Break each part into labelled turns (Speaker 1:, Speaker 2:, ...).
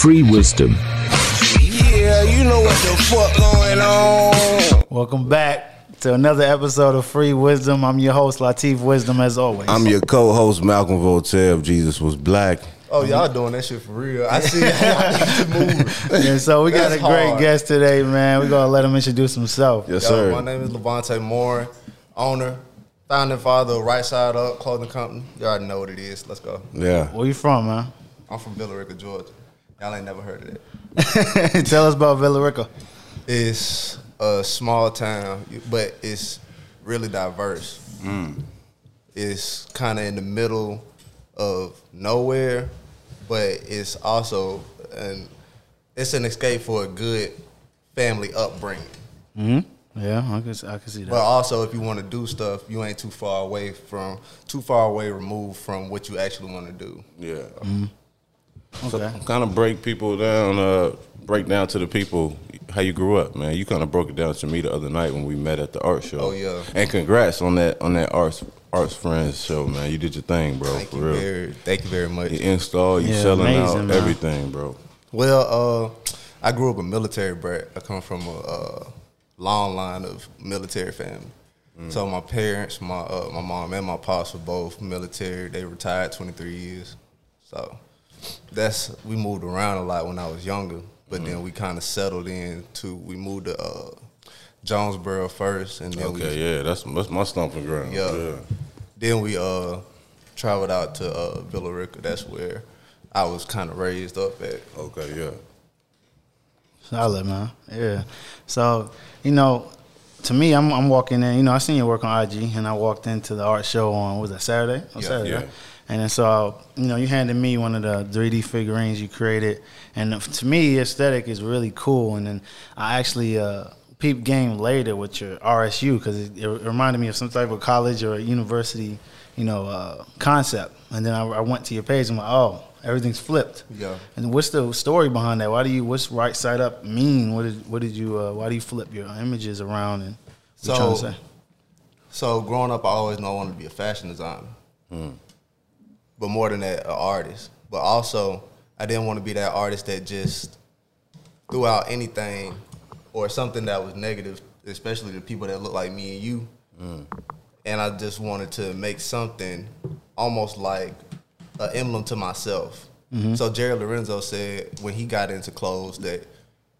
Speaker 1: Free wisdom.
Speaker 2: Yeah, you know what the fuck going on.
Speaker 3: Welcome back to another episode of Free Wisdom. I'm your host, Latif Wisdom, as always.
Speaker 4: I'm your co-host Malcolm Voltaire. If Jesus was black,
Speaker 5: Oh, y'all doing that shit for real. I see y'all
Speaker 3: and so we got a great
Speaker 5: hard.
Speaker 3: guest today, man. We're gonna let him introduce himself.
Speaker 4: yes
Speaker 5: Yo,
Speaker 4: sir.
Speaker 5: my name is Levante Moore, owner, founding father of Right Side Up Clothing Company. You already know what it is. Let's go.
Speaker 4: yeah,
Speaker 3: Where you from, man?
Speaker 5: I'm from Villa Rica, Georgia. Y'all ain't never heard of it.
Speaker 3: Tell us about Villa Rica.
Speaker 5: It's a small town, but it's really diverse. Mm. It's kind of in the middle of nowhere, but it's also an it's an escape for a good family upbringing. Mm-hmm.
Speaker 3: Yeah, I can, I can see that.
Speaker 5: But also, if you want to do stuff, you ain't too far away from too far away removed from what you actually want to do.
Speaker 4: yeah. Mm-hmm.
Speaker 3: Okay.
Speaker 4: Kind of break people down. Uh, break down to the people how you grew up, man. You kind of broke it down to me the other night when we met at the art show.
Speaker 5: Oh, yeah.
Speaker 4: And congrats on that on that arts arts friends show, man. You did your thing, bro.
Speaker 5: Thank
Speaker 4: for
Speaker 5: you
Speaker 4: real.
Speaker 5: very, thank you very much.
Speaker 4: You install, you
Speaker 3: Yeah,
Speaker 4: selling
Speaker 3: amazing,
Speaker 4: out
Speaker 3: man.
Speaker 4: everything, bro.
Speaker 5: Well, uh, I grew up a military brat. I come from a, uh long line of military family. So my parents, my uh, my mom and my pops were both military. They retired 23 years. So that's we moved around a lot when I was younger, but then we kind of settled in to we moved to uh, Jonesboro first, and then we
Speaker 4: yeah, that's that's my stomping ground.
Speaker 5: Yeah.
Speaker 4: yeah.
Speaker 5: Then we uh traveled out to uh Villa Rica. That's where I was kind of raised up at.
Speaker 4: Okay, yeah.
Speaker 3: Solid, man. Yeah. So, you know, to me, I'm, I'm walking in. You know, I seen your work on IG, and I walked into the art show on was that Saturday? On
Speaker 5: Yeah.
Speaker 3: Saturday.
Speaker 4: Yeah.
Speaker 3: And then so, you know, you handed me one of the 3D figurines you created, and to me, aesthetic is really cool. And then I actually uh, peeped game later with your RSU because it, it reminded me of some type of college or university, you know, uh, concept. And then I, I went to your page and went, oh, everything's flipped.
Speaker 5: Yeah.
Speaker 3: And what's the story behind that? Why do you? What's right side up mean? What did what did you? Uh, why do you flip your images around? And what you trying to
Speaker 5: So-? So growing up, I always knew I wanted to be a fashion designer, but more than that, an artist. But also, I didn't want to be that artist that just threw out anything or something that was negative, especially to people that look like me and you. Mm. And I just wanted to make something almost like an emblem to myself. Mm-hmm. So Jerry Lorenzo said when he got into clothes that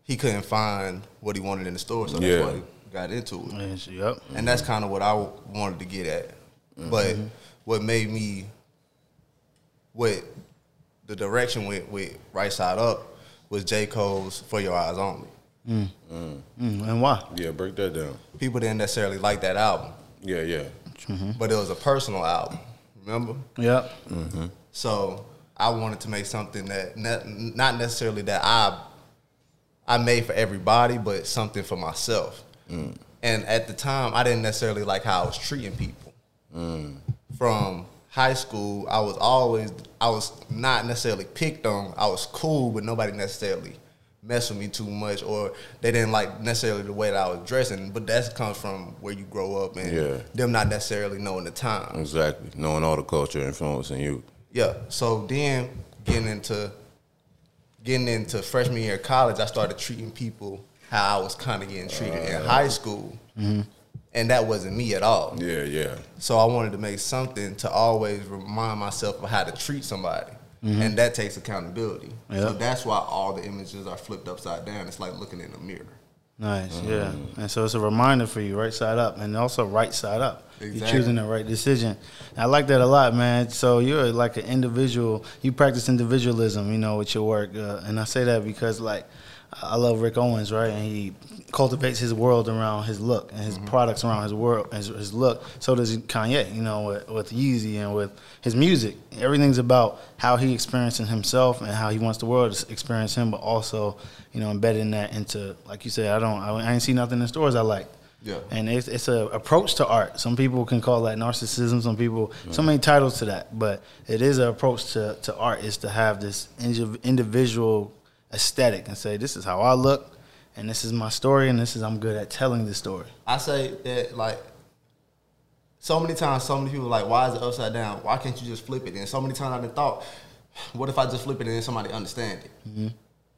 Speaker 5: he couldn't find what he wanted in the store, so
Speaker 4: Yeah.
Speaker 5: that's why he got into it
Speaker 3: Yes, Yep.
Speaker 5: and that's mm-hmm. kind of what I wanted to get at. Mm-hmm. But what made me, what the direction went with Right Side Up was J Cole's "For Your Eyes Only."
Speaker 3: Mm. mm, and why?
Speaker 4: Yeah, break that down.
Speaker 5: People didn't necessarily like that album,
Speaker 4: Yeah, yeah. Mm-hmm.
Speaker 5: but it was a personal album. Remember?
Speaker 3: Yep. Mm-hmm.
Speaker 5: So I wanted to make something that ne- not necessarily that I I made for everybody, but something for myself. Mm. And at the time, I didn't necessarily like how I was treating people. Mm. From high school, I was always I was not necessarily picked on. I was cool, but nobody necessarily messed with me too much, or they didn't like necessarily the way that I was dressing. But that comes from where you grow up and
Speaker 4: Yeah.
Speaker 5: them not necessarily knowing the time.
Speaker 4: Exactly. Knowing all the culture influencing you.
Speaker 5: Yeah. So then getting into getting into freshman year of college, I started treating people how I was kind of getting treated in uh, high school, mm-hmm. And that wasn't me at all.
Speaker 4: Yeah, yeah.
Speaker 5: So I wanted to make something to always remind myself of how to treat somebody. And that takes accountability.
Speaker 3: Yeah.
Speaker 5: So that's why all the images are flipped upside down. It's like looking in a mirror.
Speaker 3: Nice. Yeah. And so it's a reminder for you, right side up, and also right side up. You're choosing the right decision. I like that a lot, man. So you're like an individual. You practice individualism, you know, with your work, uh, and I say that because like I love Rick Owens, right? And he cultivates his world around his look and his mm-hmm. products around his world, his, his look. So does Kanye, you know, with, with Yeezy and with his music. Everything's about how he experiencing himself and how he wants the world to experience him, but also, you know, embedding that into, like you said, I don't, I, I ain't see nothing in stores I like.
Speaker 5: Yeah.
Speaker 3: And it's it's a approach to art. Some people can call that narcissism. Some people, so many titles to that. But it is an approach to, to art is to have this indiv- individual aesthetic and say, this is how I look, and this is my story, and this is I'm good at telling this story.
Speaker 5: I say that like so many times, so many people are like, why is it upside down? Why can't you just flip it? And so many times I've been thought, what if I just flip it and then somebody understand it? Mm-hmm.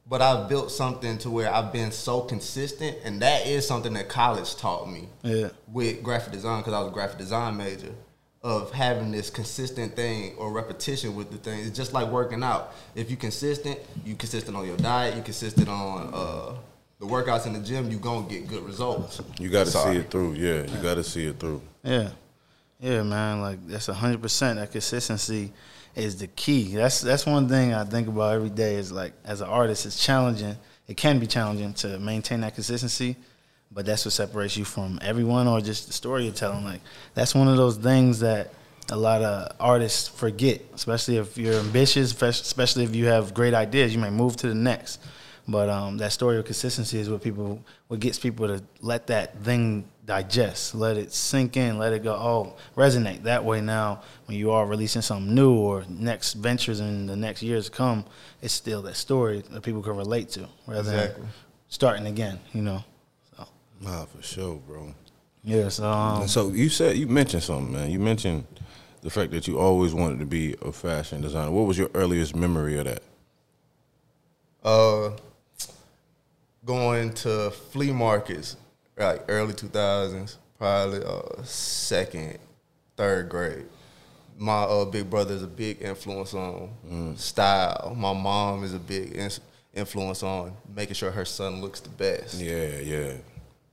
Speaker 5: but I've built something to where I've been so consistent, and that is something that college taught me
Speaker 3: Yeah.
Speaker 5: with graphic design because I was a graphic design major of having this consistent thing or repetition with the thing. It's just like working out. If you consistent, you consistent on your diet, you consistent on uh, the workouts in the gym, you gonna get good results.
Speaker 4: You got to see it through. Yeah, you got to see it through.
Speaker 3: Yeah, yeah, man. Like that's hundred percent. That consistency is the key. That's that's one thing I think about every day. Is like as an artist, it's challenging. It can be challenging to maintain that consistency, but that's what separates you from everyone or just the story you're telling. Like that's one of those things that a lot of artists forget, especially if you're ambitious, especially if you have great ideas. You may move to the next. But um, that story of consistency is what people, what gets people to let that thing digest, let it sink in, let it go, oh, resonate. That way now, when you are releasing something new or next ventures in the next years to come, it's still that story that people can relate to rather
Speaker 5: Exactly.
Speaker 3: than starting again, you know. So,
Speaker 4: Nah, for sure, bro.
Speaker 3: yeah, so, um,
Speaker 4: so you said you mentioned something, man. You mentioned the fact that you always wanted to be a fashion designer. What was your earliest memory of that?
Speaker 5: Uh, going to flea markets like early two thousands, probably uh second, third grade. My uh, big brother is a big influence on style. My mom is a big ins- influence on making sure her son looks the best.
Speaker 4: Yeah, yeah.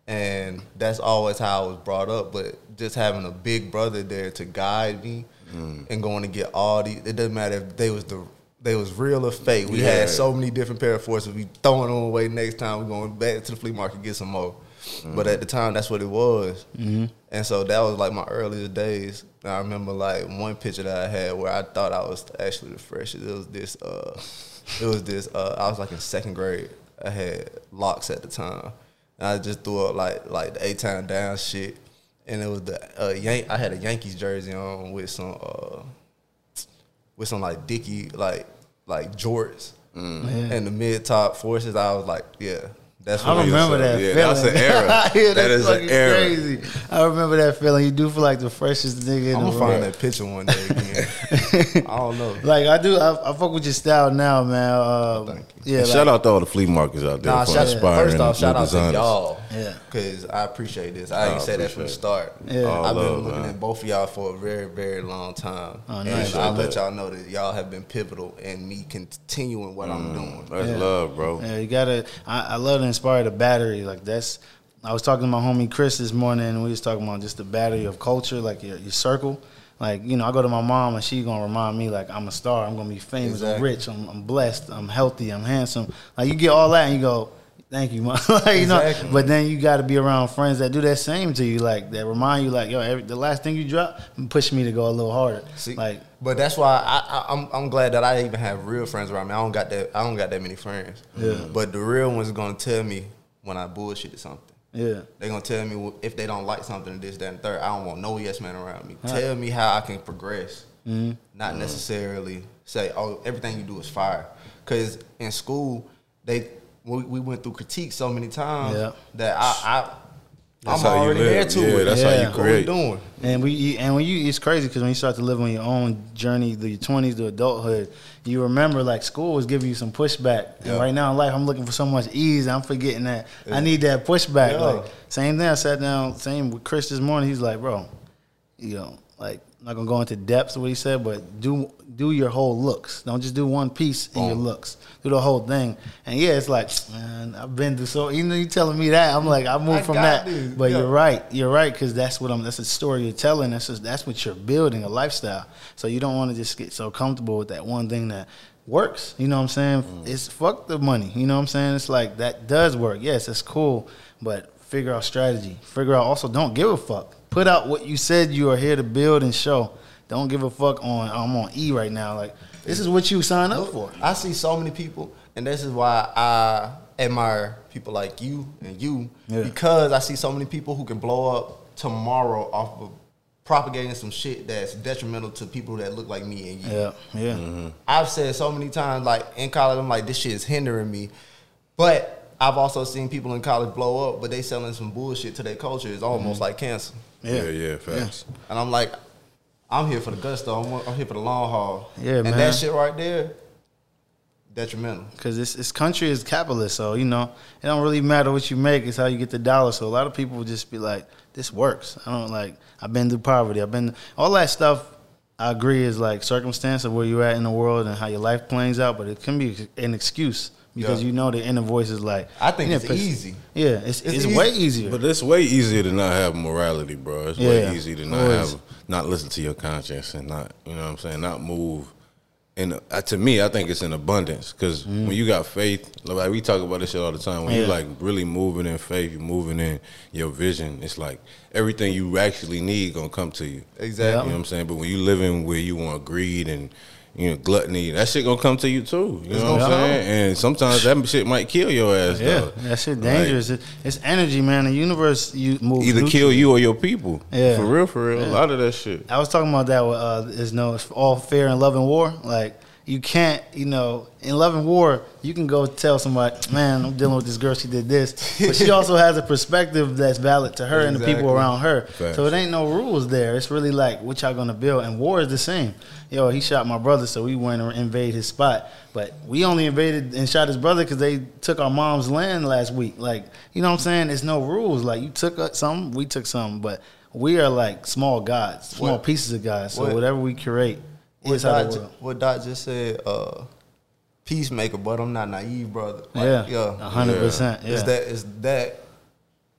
Speaker 5: And that's always how I was brought up. But just having a big brother there to guide me and going to get all these, it doesn't matter if they was the they was real or fake. We
Speaker 4: Yeah.
Speaker 5: had so many different pair of forces. We throwing them away next time. We going back to the flea market get some more. But at the time, that's what it was. And so that was like my earliest days. And I remember like one picture that I had where I thought I was actually the freshest. It was this. Uh, it was this. Uh, I was like in second grade. I had locks at the time. And I just threw up like like the eight time down shit. And it was the uh, Yan- I had a Yankees jersey on with some uh, with some like Dickie like like jorts and the mid top forces. I was like, yeah, that's
Speaker 3: I remember that
Speaker 4: Yeah,
Speaker 3: feeling.
Speaker 4: that's an era.
Speaker 3: yeah,
Speaker 4: That
Speaker 3: that's
Speaker 4: is an era.
Speaker 3: crazy. I remember that feeling. You do feel like the freshest nigga in
Speaker 5: I'm
Speaker 3: the
Speaker 5: gonna
Speaker 3: world.
Speaker 5: find that picture one day again. I don't know.
Speaker 3: Like I do, I, I fuck with your style now, man. Uh,
Speaker 5: Thank
Speaker 3: Yeah, like,
Speaker 4: shout out to all the flea markets out there
Speaker 5: Nah,
Speaker 4: for
Speaker 5: shout,
Speaker 4: inspiring
Speaker 5: first off,
Speaker 4: new
Speaker 5: shout out
Speaker 4: designers.
Speaker 5: to y'all.
Speaker 3: Yeah.
Speaker 5: Cause I appreciate this. I ain't
Speaker 4: I
Speaker 5: said that from the start.
Speaker 3: Yeah.
Speaker 4: All
Speaker 5: I've been
Speaker 4: love,
Speaker 5: looking
Speaker 4: man.
Speaker 5: at both of y'all for a very, very long time.
Speaker 3: Oh,
Speaker 5: and
Speaker 3: nice.
Speaker 5: I'll let y'all know that y'all have been pivotal in me continuing what I'm doing.
Speaker 4: That's
Speaker 3: Yeah.
Speaker 4: love, bro.
Speaker 3: Yeah, you gotta. I, I love to inspire the battery. Like that's. I was talking to my homie Chris this morning, and we was talking about just the battery of culture, like your, your circle. Like you know, I go to my mom, and she gonna remind me like I'm a star. I'm gonna be famous. I'm rich. I'm, I'm blessed. I'm healthy. I'm handsome. Like you get all that, and you go, "Thank you, mom." like, you know.
Speaker 5: Exactly.
Speaker 3: But then you got to be around friends that do that same to you, like that remind you, like yo, every, the last thing you drop, push me to go a little harder.
Speaker 5: See,
Speaker 3: like
Speaker 5: but that's why I, I, I'm I'm glad that I even have real friends around me. I don't got that I don't got that many friends.
Speaker 3: Yeah.
Speaker 5: But the real ones gonna tell me when I bullshit something.
Speaker 3: yeah,
Speaker 5: They gonna tell me if they don't like something, this, that, and third. I don't want no yes man around me. Tell me how I can progress,
Speaker 3: Mm-hmm.
Speaker 5: not necessarily say, "Oh, everything you do is fire." Because in school, they we, we went through critique so many times
Speaker 3: Yeah.
Speaker 5: that I, I
Speaker 4: That's
Speaker 5: I'm
Speaker 4: how
Speaker 5: already
Speaker 4: live.
Speaker 5: there to
Speaker 4: Yeah,
Speaker 5: it.
Speaker 4: that's
Speaker 3: how you
Speaker 5: What we doing?
Speaker 3: And we you- and when you it's crazy because when you start to live on your own journey, the twenties to adulthood, you remember like school was giving you some pushback. And right now in life, I'm looking for so much ease. I'm forgetting that I need that pushback.
Speaker 5: Yeah.
Speaker 3: Like same thing. I sat down, same with Chris this morning. He's like, bro, you know, like I'm not gonna go into depths of what he said, but do do your whole looks. Don't just do one piece in your looks. Do the whole thing. And yeah, it's like, man, I've been through so. Even though you telling me that, I'm like, I moved
Speaker 5: I
Speaker 3: from that.
Speaker 5: this.
Speaker 3: But
Speaker 5: Yeah.
Speaker 3: you're right. You're right because that's what I'm. That's a story you're telling. That's just, that's what you're building a lifestyle. So you don't want to just get so comfortable with that one thing that works. You know what I'm saying?
Speaker 5: Mm.
Speaker 3: It's fuck the money. You know what I'm saying? It's like that does work. Yes, it's cool, but figure out strategy. Figure out also don't give a fuck. Put out what you said you are here to build and show. Don't give a fuck on I'm on E right now. Like this is what you signed up for.
Speaker 5: I see so many people, and this is why I admire people like you and you
Speaker 3: Yeah.
Speaker 5: because I see so many people who can blow up tomorrow off of propagating some shit that's detrimental to people that look like me and you.
Speaker 3: Yeah, yeah.
Speaker 5: I've said so many times, like in college, I'm like, this shit is hindering me. But I've also seen people in college blow up, but they selling some bullshit to their culture. It's almost mm-hmm. like cancer.
Speaker 4: Yeah, yeah, facts.
Speaker 5: And I'm like, I'm here for the gusto. I'm, I'm here for the long haul.
Speaker 3: Yeah,
Speaker 5: and
Speaker 3: man.
Speaker 5: that shit right there, detrimental.
Speaker 3: Because this, this country is capitalist, so you know it don't really matter what you make; it's how you get the dollar. So a lot of people would just be like, "This works." I don't like. I've been through poverty. I've been all that stuff. I agree is like circumstance of where you're at in the world and how your life plays out, but it can be an excuse because
Speaker 5: Yeah.
Speaker 3: you know the inner voice is like.
Speaker 5: I think it's
Speaker 3: piss-"
Speaker 5: easy.
Speaker 3: Yeah, it's
Speaker 5: It's
Speaker 3: it's,
Speaker 5: easy.
Speaker 3: way easier.
Speaker 4: But it's way easier to not have morality, bro. It's
Speaker 3: Yeah.
Speaker 4: way easier to not
Speaker 3: Always.
Speaker 4: have not listen to your conscience and not you know what I'm saying, not move. And uh, to me, I think it's in abundance because when you got faith, like we talk about this shit all the time. When you
Speaker 3: Yeah.
Speaker 4: like really moving in faith, you're moving in your vision. It's like everything you actually need gonna come to you.
Speaker 5: Exactly.
Speaker 4: You know what I'm saying? But when you living where you want greed and you know gluttony, that shit gonna come to you too. You know what I'm saying? And sometimes that shit might kill your ass.
Speaker 3: yeah,
Speaker 4: though.
Speaker 3: that shit dangerous. It- it's energy, man. The universe you move
Speaker 4: either
Speaker 3: neutral.
Speaker 4: kill you or your people.
Speaker 3: Yeah.
Speaker 4: For real, for real. A lot of that shit.
Speaker 3: I was talking about that with uh, there's no it's all fair in love and war. Like you can't, you know, in love and war, you can go tell somebody, man, I'm dealing with this girl, she did this, but she also has a perspective that's valid to her and the people around her.
Speaker 4: Facts.
Speaker 3: So it ain't no rules there. It's really like what y'all gonna build. And war is the same. Yo, he shot my brother, so we went and invade his spot. But we only invaded and shot his brother because they took our mom's land last week. Like, you know what I'm saying? It's no rules. Like you took some, we took some, but we are like small gods, small
Speaker 5: What-
Speaker 3: pieces of gods. So
Speaker 5: what-
Speaker 3: whatever we curate
Speaker 5: What
Speaker 3: is how
Speaker 5: Dot,
Speaker 3: the
Speaker 5: ju-
Speaker 3: world.
Speaker 5: what Dot just said, uh, peacemaker, but I'm not naive, brother. Like,
Speaker 3: Yeah,
Speaker 5: yeah,
Speaker 3: a hundred percent.
Speaker 5: It's
Speaker 3: Yeah,
Speaker 5: that it's that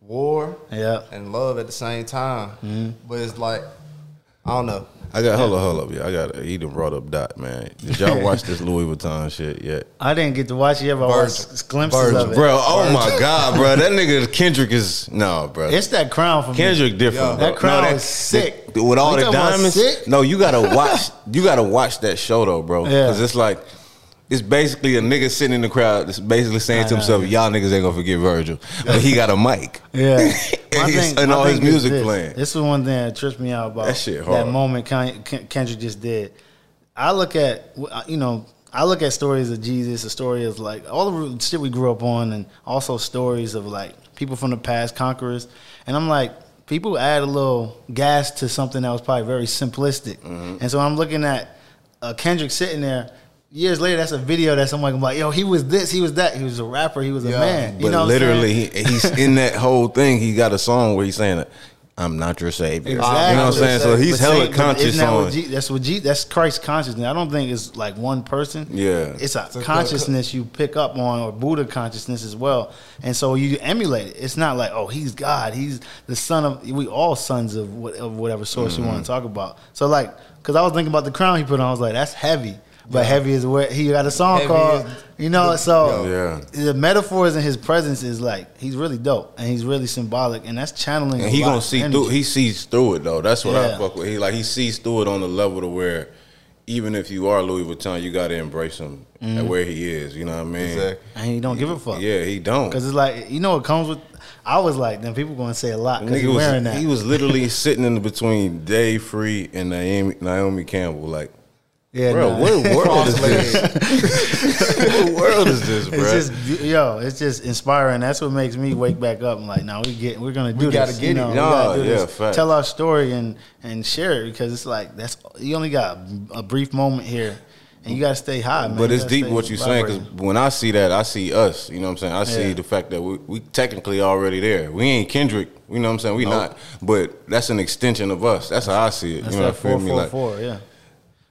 Speaker 5: war
Speaker 3: yeah.
Speaker 5: and love at the same time.
Speaker 3: Mm-hmm.
Speaker 5: But it's like I don't know.
Speaker 4: I got hold up, hold up, yeah. I got he done brought up Dot, man. Did y'all watch this Louis Vuitton shit yet?
Speaker 3: I didn't get to watch it yet, but I watched glimpses
Speaker 5: Virgil.
Speaker 3: of it.
Speaker 4: Bro, oh my God, bro. That nigga Kendrick is no, bro.
Speaker 3: It's that crown for me.
Speaker 4: Kendrick different.
Speaker 5: Yo.
Speaker 3: That crown
Speaker 4: No,
Speaker 3: is sick.
Speaker 4: that- with all
Speaker 3: You
Speaker 4: the diamonds. No, you gotta watch. You gotta watch that show though, bro.
Speaker 3: Yeah.
Speaker 4: Because it's like. It's basically a nigga sitting in the crowd that's basically saying to himself,
Speaker 3: nah.
Speaker 4: Y'all niggas ain't gonna forget Virgil. But he got a mic.
Speaker 3: Yeah,
Speaker 4: And he's- and all his music
Speaker 3: this.
Speaker 4: playing.
Speaker 3: This is one thing that tripped me out about
Speaker 4: That shit
Speaker 3: that moment Ken- Ken- Kendrick just did. I look at you know I look at stories of Jesus, a story of like all the shit we grew up on, and also stories of like people from the past, conquerors, and I'm like. People add a little gas to something that was probably very simplistic,
Speaker 4: Mm-hmm.
Speaker 3: and so I'm looking at uh, Kendrick sitting there. Years later, that's a video that someone can be like, "Yo, he was this, he was that, he was a rapper, he was a
Speaker 5: Yeah,
Speaker 3: man." You
Speaker 4: But
Speaker 3: know what I'm
Speaker 4: literally, he, he's in that whole thing. He got a song where he's saying, "I'm not your savior."
Speaker 3: Exactly.
Speaker 4: You know what I'm saying? So he's
Speaker 3: But
Speaker 4: hella
Speaker 3: see,
Speaker 4: conscious
Speaker 3: isn't that what
Speaker 4: on.
Speaker 3: G- that's what G, that's Christ consciousness. I don't think it's like one person.
Speaker 4: Yeah.
Speaker 3: it's a
Speaker 5: a
Speaker 3: consciousness you pick up on, or Buddha consciousness as well. And so you emulate it. It's not like oh he's God, he's the son of. We all sons of, what, of whatever source you
Speaker 4: Mm-hmm.
Speaker 3: want to talk about. So like, because I was thinking about the crown he put on, I was like that's heavy. But heavy is where he got a song
Speaker 5: Heavy
Speaker 3: called,
Speaker 5: is
Speaker 3: you know. So
Speaker 4: Yeah.
Speaker 3: the metaphors in his presence is like he's really dope and he's really symbolic, and that's channeling.
Speaker 4: And
Speaker 3: a
Speaker 4: he
Speaker 3: lot
Speaker 4: gonna see
Speaker 3: energy.
Speaker 4: through. He sees through it though. That's what I
Speaker 3: Yeah.
Speaker 4: fuck with. He like he sees through it on the level to where even if you are Louis Vuitton, you gotta embrace him
Speaker 3: Mm-hmm.
Speaker 4: at where he is. You know what I mean?
Speaker 5: Exactly.
Speaker 3: and he don't give a fuck.
Speaker 4: Yeah, he don't.
Speaker 3: Because it's like you know it comes with. I was like, then people gonna say a lot because
Speaker 4: Nigga
Speaker 3: he's
Speaker 4: was,
Speaker 3: wearing that.
Speaker 4: he was literally sitting in between Dave Free and Naomi, Naomi Campbell. Like,
Speaker 3: yeah,
Speaker 4: bro,
Speaker 3: nah.
Speaker 4: what world is this? What world is this, bro?
Speaker 3: It's just yo, it's just inspiring. That's what makes me wake back up. I'm like, no, we get, we're gonna do
Speaker 5: We gotta
Speaker 3: this.
Speaker 5: get
Speaker 3: you
Speaker 5: it.
Speaker 3: know, we gotta do
Speaker 4: yeah,
Speaker 3: this.
Speaker 4: facts.
Speaker 3: Tell our story and and share it because it's like that's you only got a brief moment here, and you gotta stay high, man.
Speaker 4: But it's deep what you're saying because when I see that, I see us. You know what I'm saying? I see
Speaker 3: Yeah.
Speaker 4: the fact that we, we technically already there. We ain't Kendrick. You know what I'm saying? We
Speaker 5: Nope.
Speaker 4: not. But that's an extension of us. That's how I see it.
Speaker 3: That's
Speaker 4: you know what I feel
Speaker 3: four
Speaker 4: me?
Speaker 3: four
Speaker 4: Like,
Speaker 3: four, yeah.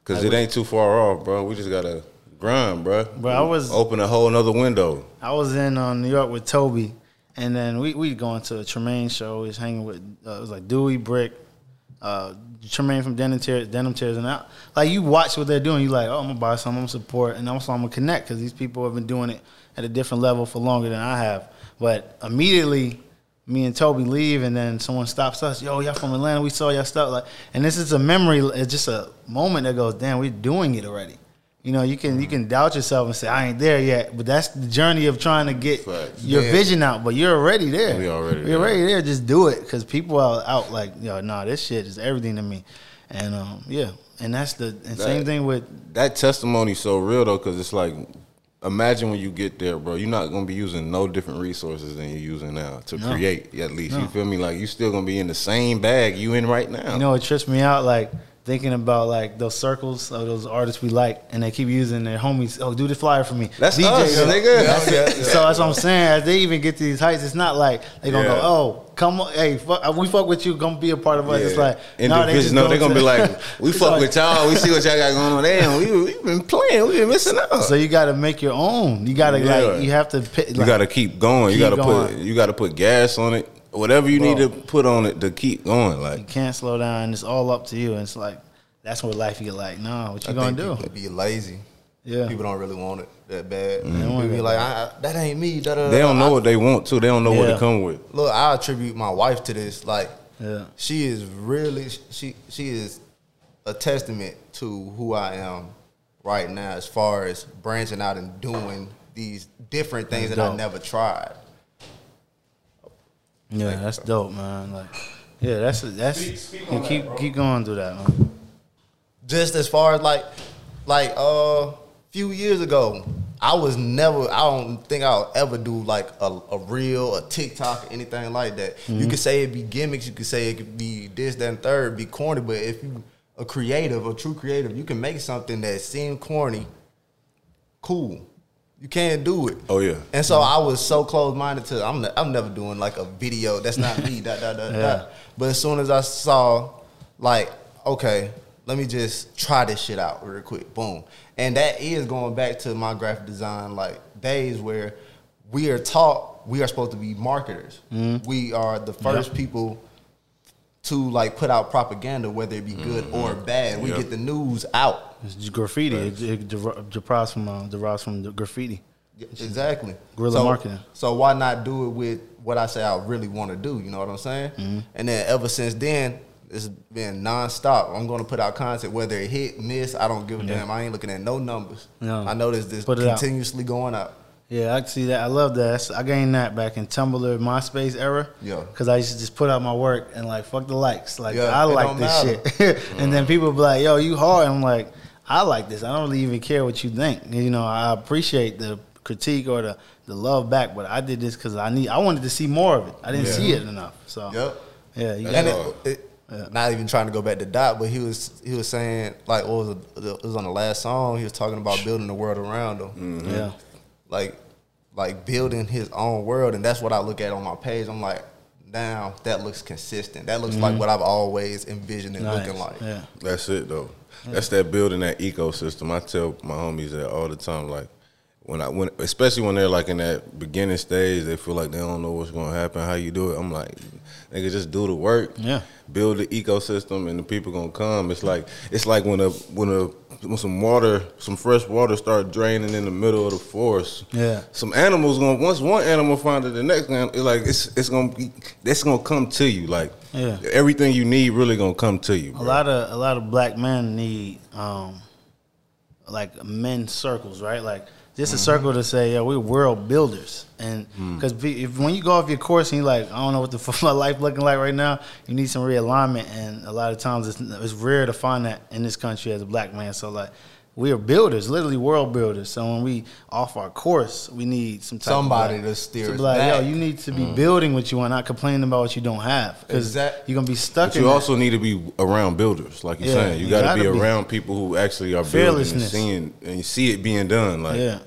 Speaker 4: Because it ain't too far off, bro. We just gotta grind, bro.
Speaker 3: Bro, I was-
Speaker 4: open a whole nother window.
Speaker 3: I was in uh, New York with Toby, and then we we going to a Tremaine show. He's hanging with uh, it was like Dewey Brick, uh, Tremaine from Denim Tears, Denim Tears, and out. Like you watch what they're doing, you like, oh, I'm gonna buy some, I'm gonna support, and also I'm gonna connect because these people have been doing it at a different level for longer than I have. But immediately, me and Toby leave, and then someone stops us. Yo, y'all from Atlanta? We saw y'all stuff. Like, and this is a memory. It's just a moment that goes, damn, we're doing it already. You know, you can you can doubt yourself and say I ain't there yet, but that's the journey of trying to get
Speaker 4: Facts.
Speaker 3: your
Speaker 5: Yeah.
Speaker 3: vision out. But you're already there.
Speaker 4: We already
Speaker 3: You're
Speaker 4: there.
Speaker 3: already there. Just do it because people are out like, yo, nah, this shit is everything to me, and um, yeah, and that's the and same thing with
Speaker 4: That testimony's so real though, because it's like, imagine when you get there, bro. You're not gonna be using no different resources than you're using now to
Speaker 3: No.
Speaker 4: create. At least
Speaker 3: No.
Speaker 4: you feel me? Like you still gonna be in the same bag you in right now.
Speaker 3: you know it trips me out. Like thinking about like those circles of those artists we like, and they keep using their homies. Oh, do the flyer for me.
Speaker 4: That's us, nigga.
Speaker 5: Yeah, yeah, yeah.
Speaker 3: So that's what I'm saying. As they even get to these heights, it's not like they gonna
Speaker 4: Yeah.
Speaker 3: go, "Oh, come on, hey, fuck, we fuck with you, gonna be a part of us." It's like, no, they just
Speaker 4: no, they're gonna
Speaker 3: to-
Speaker 4: be like, we fuck
Speaker 3: like-
Speaker 4: with y'all. We see what y'all got going on. Damn, we we been playing. We been missing out.
Speaker 3: So you got to make your own. You got to like, you have to. Pick,
Speaker 4: you got to keep going. you got to put
Speaker 3: going.
Speaker 4: you got to put gas on it. Whatever you need to put on it to keep going. Like you
Speaker 3: can't slow down. It's all up to you. And it's like that's what life you get like. Nah, what you
Speaker 5: I
Speaker 3: gonna
Speaker 5: think
Speaker 3: do?
Speaker 5: be lazy.
Speaker 3: Yeah.
Speaker 5: People don't really want it that bad.
Speaker 3: don't
Speaker 5: People
Speaker 3: want
Speaker 5: be like,
Speaker 3: that
Speaker 5: I, I, that ain't me. Da, da, da,
Speaker 4: they don't
Speaker 5: da.
Speaker 4: know what they want to. They don't know what to come with.
Speaker 5: Look, I attribute my wife to this. Like,
Speaker 3: Yeah.
Speaker 5: she is really she she is a testament to who I am right now, as far as branching out and doing these different things that I never tried.
Speaker 3: Yeah, that's dope, man. Like, yeah, that's that's. you keep keep going through that, man.
Speaker 5: Just as far as like like uh few years ago, I was never I don't think I'll ever do like a, a reel, a TikTok, or anything like that. You could say it be gimmicks, you could say it could be this, that, and third, be corny, but if you a creative, a true creative, you can make something that seems corny, cool. You can't do it.
Speaker 4: Oh, yeah.
Speaker 5: And so mm-hmm. I was so close minded to I'm ne- I'm never doing like a video. That's not me. da, da, da,
Speaker 3: Yeah.
Speaker 5: da. But as soon as I saw like, okay, let me just try this shit out real quick. Boom. And that is going back to my graphic design like days where we are taught we are supposed to be marketers. Mm-hmm. We are the first people to like put out propaganda, whether it be good mm-hmm. or bad. We
Speaker 4: Yep.
Speaker 5: get the news out.
Speaker 3: It's graffiti. It, it derives from uh, derives from the graffiti.
Speaker 5: Exactly.
Speaker 3: Guerrilla
Speaker 5: so,
Speaker 3: marketing.
Speaker 5: So why not do it with what I say I really want to do? You know what I'm saying?
Speaker 3: Mm-hmm.
Speaker 5: And then ever since then, it's been nonstop. I'm going to put out content, whether it hit, miss. I don't give a damn. I ain't looking at no numbers.
Speaker 3: No.
Speaker 5: I noticed this
Speaker 3: it out.
Speaker 5: continuously going up.
Speaker 3: Yeah, I can see that. I love that. That's- I gained that back in Tumblr, MySpace era.
Speaker 5: Yeah.
Speaker 3: Because I used to just put out my work and like fuck the likes. Like
Speaker 5: Yeah,
Speaker 3: I like this
Speaker 5: matter.
Speaker 3: shit. and then people be like, "Yo, you hard." I'm like, I like this. I don't really even care what you think. You know, I appreciate the critique or the, the love back, but I did this because I need. I wanted to see more of it. I didn't
Speaker 4: Yeah.
Speaker 3: see it enough. So
Speaker 5: Yep.
Speaker 3: yeah, you
Speaker 5: And
Speaker 3: got
Speaker 5: it, it, not even trying to go back to Dot, but he was he was saying like what was it, it was on the last song. He was talking about building the world around him.
Speaker 4: Mm-hmm.
Speaker 3: yeah.
Speaker 5: like like building his own world and that's what I look at on my page. I'm like, now that looks consistent. That looks like what I've always envisioned it
Speaker 3: Mm-hmm. Nice.
Speaker 5: looking like.
Speaker 3: Yeah.
Speaker 4: That's it though. That's that building that ecosystem. I tell my homies that all the time. Like when I when especially when they're like in that beginning stage, they feel like they don't know what's gonna happen, how you do it. I'm like, nigga, just do the work.
Speaker 3: Yeah.
Speaker 4: Build the ecosystem and the people gonna come. It's like it's like when a when a when some water, some fresh water start draining in the middle of the forest.
Speaker 3: Yeah.
Speaker 4: Some animals gonna once one animal find it, the next one it's like it's it's gonna be it's gonna come to you. Like
Speaker 3: Yeah.
Speaker 4: everything you need really gonna come to you.
Speaker 3: A lot of a lot of black men need um like men circles, right? Like just a circle to say, yeah, we're world builders, and hmm. because if when you go off your course and you're like, I don't know what the fuck my life looking like right now, you need some realignment, and a lot of times it's, it's rare to find that in this country as a black man. So like. We are builders, literally world builders. So when we off our course, we need some type
Speaker 5: Somebody to steer
Speaker 3: be
Speaker 5: us
Speaker 3: like, yo, you need to be mm. building what you want, not complaining about what you don't have, because
Speaker 5: Exact-
Speaker 3: you're gonna be stuck.
Speaker 4: But you
Speaker 3: that.
Speaker 4: also need to be around builders, like you're
Speaker 3: Yeah,
Speaker 4: saying. You,
Speaker 3: you
Speaker 4: got to
Speaker 3: gotta
Speaker 4: be
Speaker 3: be.
Speaker 4: around people who actually are building and seeing and you see it being done. Like,
Speaker 3: yeah.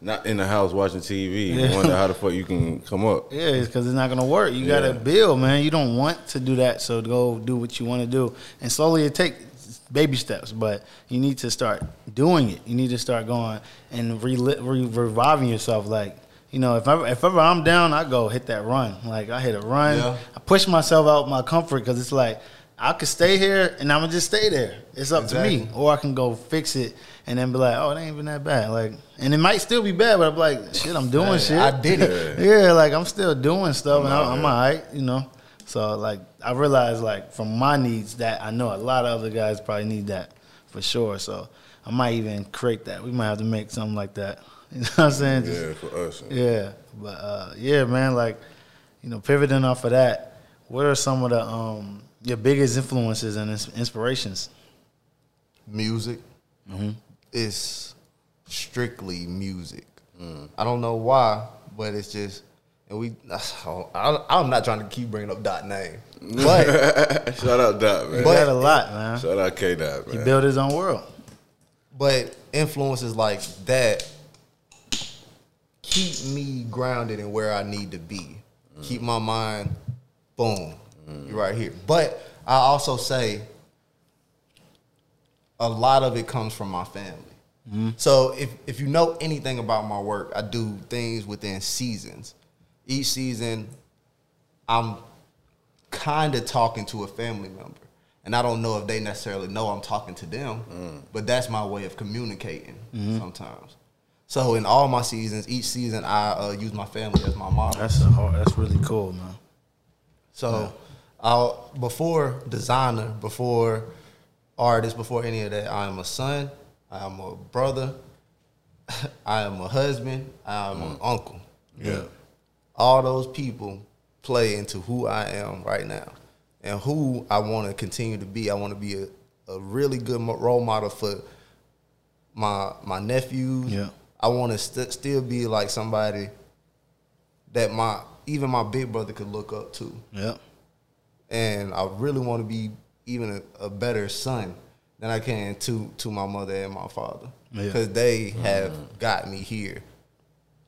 Speaker 4: not in the house watching TV.
Speaker 3: Yeah.
Speaker 4: You wonder how the fuck you can come up.
Speaker 3: Yeah, it's because it's not gonna work. You
Speaker 4: Yeah.
Speaker 3: gotta build, man. You don't want to do that, so go do what you want to do, and slowly it take baby steps. But you need to start doing it. You need to start going and re- re- reviving yourself. Like you know, if ever, if ever I'm down, I go hit that run. Like I hit a run.
Speaker 5: Yeah.
Speaker 3: I push myself out of my comfort because it's like I could stay here and I'm gonna just stay there. It's up to me, or I can go fix it and then be like, oh, it ain't even that bad. Like, and it might still be bad, but I'm like, shit, I'm doing
Speaker 5: Hey,
Speaker 3: shit.
Speaker 5: I did it.
Speaker 3: Yeah, like I'm still doing stuff, and I'm, I'm alright, you know. So like I realized like from my needs that I know a lot of other guys probably need that for sure. So I might even create that. We might have to make something like that. You know what I'm saying? Just-
Speaker 4: Yeah, for us.
Speaker 3: yeah, but uh, yeah, man, like you know, pivoting off of that, what are some of the um, your biggest influences and inspirations?
Speaker 5: Music
Speaker 3: Mm-hmm.
Speaker 5: is strictly music. I don't know why, but it's just and we. Oh, I, I'm not trying to keep bringing up Dot name, but
Speaker 4: Shout out Dot, man.
Speaker 3: He got a lot, man.
Speaker 4: Shout out K Dot, man.
Speaker 3: He built his own world.
Speaker 5: but influences like that keep me grounded in where I need to be. Keep my mind, boom, mm. you're right here. But I also say a lot of it comes from my family. Mm-hmm. So if if you know anything about my work, I do things within seasons. Each season, I'm kind of talking to a family member. And I don't know if they necessarily know I'm talking to them, mm. but that's my way of communicating mm-hmm. sometimes. So in all my seasons, each season I uh, use my family as my model.
Speaker 3: That's hard, that's really cool, man.
Speaker 5: So, I'll, before designer, before artist, before any of that, I am a son, I am a brother, I am a husband, I am an mm. uncle.
Speaker 4: Yeah.
Speaker 5: All those people play into who I am right now and who I want to continue to be. I want to be a, a really good role model for my my nephews.
Speaker 3: Yeah.
Speaker 5: I want to st- still be like somebody that my even my big brother could look up to
Speaker 3: Yep.
Speaker 5: and I really want to be even a, a better son than I can to to my mother and my father
Speaker 3: Yeah.
Speaker 5: because they have got me here.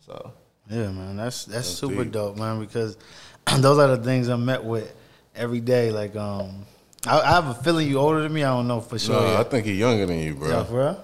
Speaker 5: So
Speaker 3: Yeah, man, that's that's,
Speaker 4: That's
Speaker 3: super
Speaker 4: deep.
Speaker 3: dope, man. Because those are the things I'm met with every day. Like, um, I, I have a feeling you older than me. I don't know for sure.
Speaker 4: No, I think he's younger than you, bro.
Speaker 3: Yeah, for real?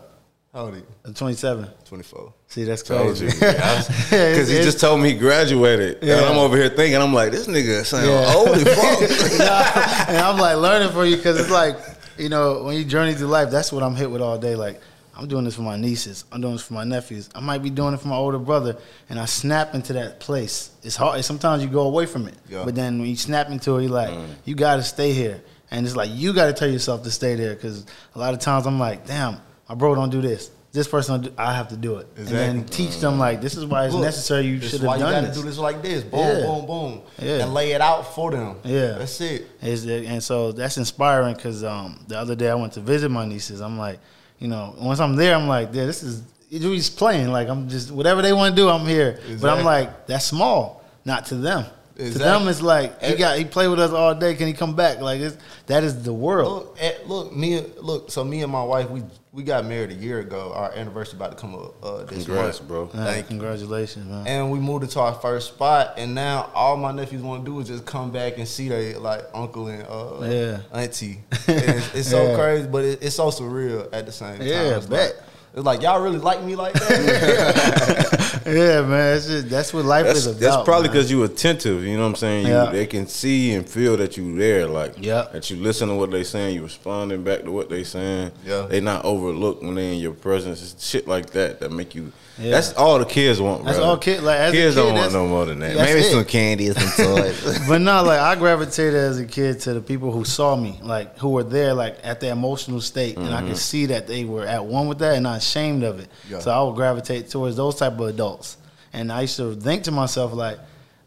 Speaker 5: how old are you?
Speaker 3: I'm 27.
Speaker 5: Twenty four.
Speaker 3: See, that's crazy.
Speaker 4: Because he just told me he graduated.
Speaker 3: Yeah.
Speaker 4: And I'm over here thinking, I'm like, this nigga sound
Speaker 3: Yeah.
Speaker 4: old as fuck.
Speaker 3: Nah, and I'm like learning for you because it's like you know when you journey through life, that's what I'm hit with all day. Like I'm doing this for my nieces, I'm doing this for my nephews. I might be doing it for my older brother, and I snap into that place. It's hard. Sometimes you go away from it,
Speaker 5: Yeah.
Speaker 3: but then when you snap into it, you're like, you got to stay here, and it's like you got to tell yourself to stay there because a lot of times I'm like, damn, my bro don't do this. This person, do, I have to do it, Exactly. and then teach them like this is why it's
Speaker 5: Look,
Speaker 3: necessary. You should have
Speaker 5: you
Speaker 3: done
Speaker 5: gotta
Speaker 3: this.
Speaker 5: do this like this. Boom,
Speaker 3: Yeah.
Speaker 5: boom, boom,
Speaker 3: Yeah.
Speaker 5: and lay it out for them.
Speaker 3: Yeah.
Speaker 5: that's it.
Speaker 3: Is it, and so that's inspiring because um, the other day I went to visit my nieces. I'm like, you know, once I'm there, I'm like, yeah, this is you're playing. Like I'm just whatever they want to do, I'm here. But I'm like, that's small, not to them. To them, it's like he got he played with us all day. Can he come back? Like it's, that is the world.
Speaker 5: Look, eh, look, me, look. So me and my wife, we we got married a year ago. Our anniversary about to come up uh, this
Speaker 4: Congrats,
Speaker 5: month.
Speaker 4: bro.
Speaker 3: Uh,
Speaker 5: Thank you.
Speaker 3: congratulations, man.
Speaker 5: And we moved into our first spot, and now all my nephews want to do is just come back and see their like uncle and uh,
Speaker 3: Yeah.
Speaker 5: auntie. And it's, it's so
Speaker 3: Yeah.
Speaker 5: crazy, but it, it's so surreal at the same time.
Speaker 3: Yeah,
Speaker 5: it's
Speaker 3: bet.
Speaker 5: Like, it's like y'all really like me like that.
Speaker 3: yeah, man. It's just, that's what life
Speaker 4: That's,
Speaker 3: is about.
Speaker 4: that's probably because you attentive. You know what I'm saying? You,
Speaker 3: Yeah.
Speaker 4: They can see and feel that you there. Like
Speaker 3: Yeah.
Speaker 4: that you listen to what they saying. You responding back to what they saying.
Speaker 5: Yeah.
Speaker 4: They not overlooked when they in your presence. It's shit like that that make you.
Speaker 3: Yeah.
Speaker 4: That's all the kids want.
Speaker 3: That's
Speaker 4: bro.
Speaker 3: all kid- like,
Speaker 4: kids
Speaker 3: kid,
Speaker 4: don't want no more than that. Maybe
Speaker 3: it.
Speaker 4: some candy some toys.
Speaker 3: but no, like I gravitated as a kid to the people who saw me, like who were there, like at the emotional state, and I could mm-hmm. see that they were at one with that and not ashamed of it.
Speaker 5: Yeah.
Speaker 3: So I would gravitate towards those type of adults, and I used to think to myself like,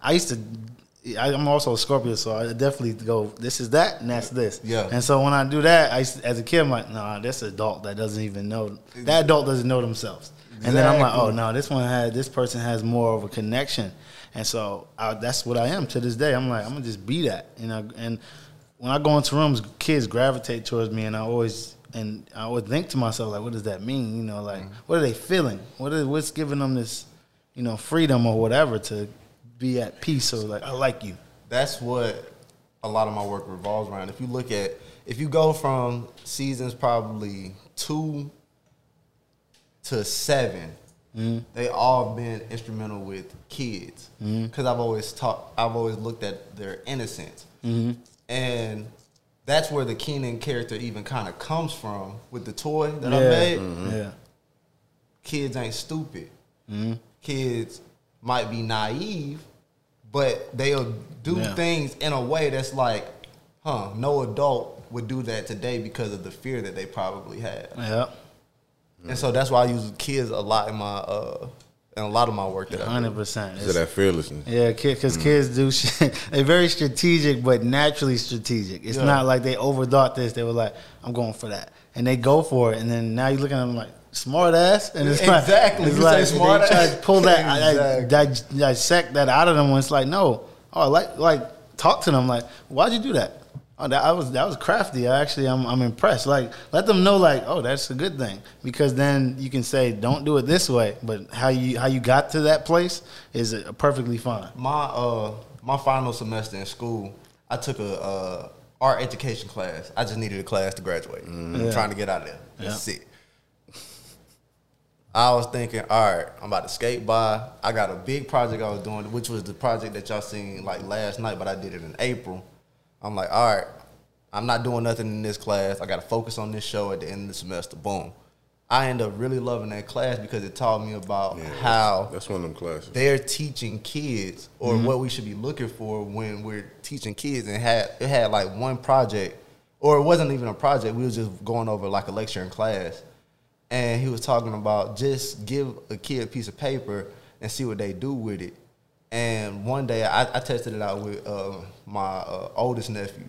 Speaker 3: I used to. I- I'm also a Scorpio, so I definitely go. This is that, and that's this.
Speaker 5: Yeah.
Speaker 3: And so when I do that, I as a kid, I'm like, nah, this adult that doesn't even know. That adult doesn't know themselves. And then I'm like, oh no, this one had this person has more of a connection, and so I, that's what I am to this day. I'm like, I'm gonna just be that, you know. And when I go into rooms, kids gravitate towards me, and I always and I always think to myself like, what does that mean? You know, like mm-hmm. what are they feeling? What is what's giving them this, you know, freedom or whatever to be at peace or like I like you.
Speaker 5: That's what a lot of my work revolves around. If you look at, if you go from seasons probably two to 7 mm-hmm. they all been instrumental with kids. Mm-hmm. Because I've always taught, I've always looked at their innocence, mm-hmm. and that's where the Keenan character even kind of comes from with the toy that I made.
Speaker 3: Yeah,
Speaker 5: Kids ain't stupid. Kids might be naive, but they'll do
Speaker 3: Yeah.
Speaker 5: things in a way that's like, huh, no adult would do that today because of the fear that they probably have.
Speaker 3: yeah,
Speaker 5: And so that's why I use kids a lot in my uh in a lot of my work that I
Speaker 3: hundred percent.
Speaker 4: So that fearlessness.
Speaker 3: Yeah, because kids do shit. They're very strategic, but naturally strategic. It's
Speaker 5: Yeah.
Speaker 3: not like they overthought this. They were like, "I'm going for that," and they go for it. And then now you look at them like, smart ass, and it's
Speaker 5: Exactly.
Speaker 3: like it's
Speaker 5: You say
Speaker 3: like
Speaker 5: smart
Speaker 3: they try to pull that
Speaker 5: Exactly.
Speaker 3: that dissect that out of them. When it's like, no, oh, like like talk to them. Like, why'd you do that? Oh, that I was that was crafty. I actually, I'm I'm impressed. Like, let them know, like, oh, that's a good thing, because then you can say, don't do it this way, but how you how you got to that place is perfectly fine.
Speaker 5: My uh my final semester in school, I took a uh, art education class. I just needed a class to graduate. I'm trying to get out of there. That's
Speaker 3: Yeah.
Speaker 5: it. I was thinking, all right, I'm about to skate by. I got a big project I was doing, which was the project that y'all seen like last night, but I did it in April. I'm like, all right, I'm not doing nothing in this class. I got to focus on this show at the end of the semester. Boom. I end up really loving that class because it taught me about how
Speaker 4: That's one of them classes.
Speaker 5: they're teaching kids or mm-hmm. what we should be looking for when we're teaching kids and had it had like one project or it wasn't even a project we was just going over like a lecture in class and he was talking about just give a kid a piece of paper and see what they do with it and one day i, I tested it out with uh, my uh, oldest nephew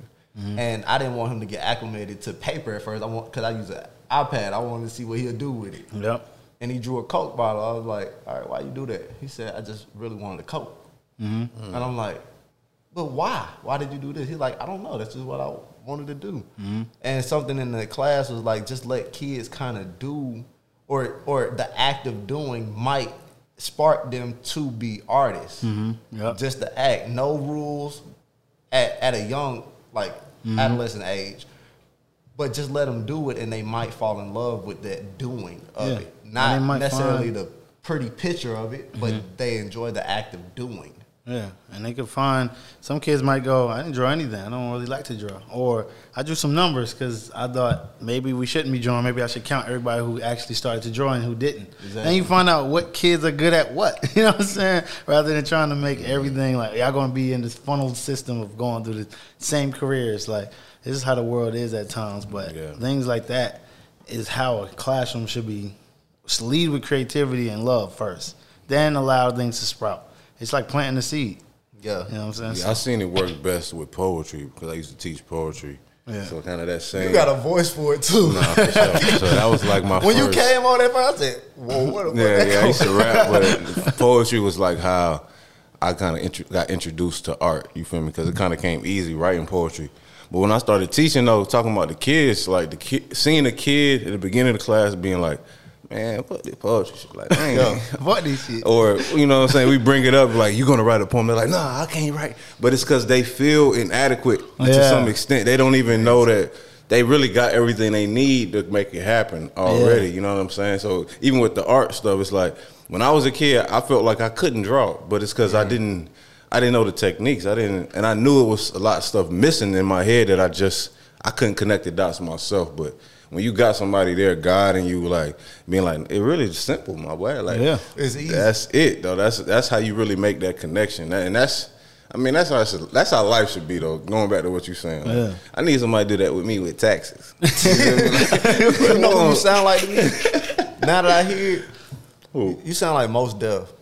Speaker 5: and i didn't want him to get acclimated to paper at first i want because i use an ipad i wanted to see what he'll do with it
Speaker 3: Yep.
Speaker 5: and he drew a Coke bottle. I was like, all right, why you do that? He said, I just really wanted a Coke. And I'm like, but why? Why did you do this? He's like, I don't know. That's just what I wanted to do. And something in the class was like, just let kids kind of do, or or the act of doing might spark them to be artists.
Speaker 3: Yep.
Speaker 5: Just to act, no rules at, at a young, like adolescent age but just let them do it and they might fall in love with that doing of
Speaker 3: Yeah.
Speaker 5: it not necessarily
Speaker 3: find-
Speaker 5: the pretty picture of it but they enjoy the act of doing
Speaker 3: Yeah, and they could find some kids might go, I didn't draw anything. I don't really like to draw, or I drew some numbers because I thought maybe we shouldn't be drawing. Maybe I should count everybody who actually started to draw and who didn't. Then
Speaker 5: Exactly.
Speaker 3: you find out what kids are good at what. You know what I'm saying? Rather than trying to make everything like y'all going to be in this funneled system of going through the same careers. Like this is how the world is at times, but
Speaker 4: Yeah.
Speaker 3: things like that is how a classroom should be. Lead with creativity and love first, then allow things to sprout. It's like planting a seed.
Speaker 5: yeah
Speaker 3: You know what I'm saying?
Speaker 4: Yeah, I seen it work best with poetry because I used to teach poetry.
Speaker 3: Yeah.
Speaker 4: So kind of that same.
Speaker 5: you got a voice for it too
Speaker 4: Nah, for sure. So that was like my
Speaker 5: when you came on that first i said whoa what the
Speaker 4: Yeah,
Speaker 5: fuck
Speaker 4: yeah, I used to rap, but poetry was like how I kind of intro- got introduced to art. You feel me? Because it kind of came easy writing poetry. But when I started teaching, though, talking about the kids, like the kid, seeing a kid at the beginning of the class being like, "Man, fuck this poetry shit," like, dang.
Speaker 3: Fuck this shit.
Speaker 4: Or you know what I'm saying? We bring it up like you're gonna write a poem. They're like, nah, I can't write. But it's because they feel inadequate to some extent. They don't even know that they really got everything they need to make it happen already.
Speaker 3: Yeah.
Speaker 4: You know what I'm saying? So even with the art stuff, it's like when I was a kid, I felt like I couldn't draw, but it's because I didn't. I didn't know the techniques. I didn't, and I knew it was a lot of stuff missing in my head that I just I couldn't connect the dots myself. But when you got somebody there guiding you, like being like, it really is simple, my boy. Like,
Speaker 3: Yeah.
Speaker 5: It's easy.
Speaker 4: That's it, though. That's that's how you really make that connection, and that's. I mean, that's how it should, that's how life should be, though. Going back to what you're saying, like,
Speaker 3: Yeah.
Speaker 4: I need somebody to do that with me with taxes.
Speaker 5: you know who you sound like to me now that i hear it
Speaker 4: Who?
Speaker 5: you sound like Mos Def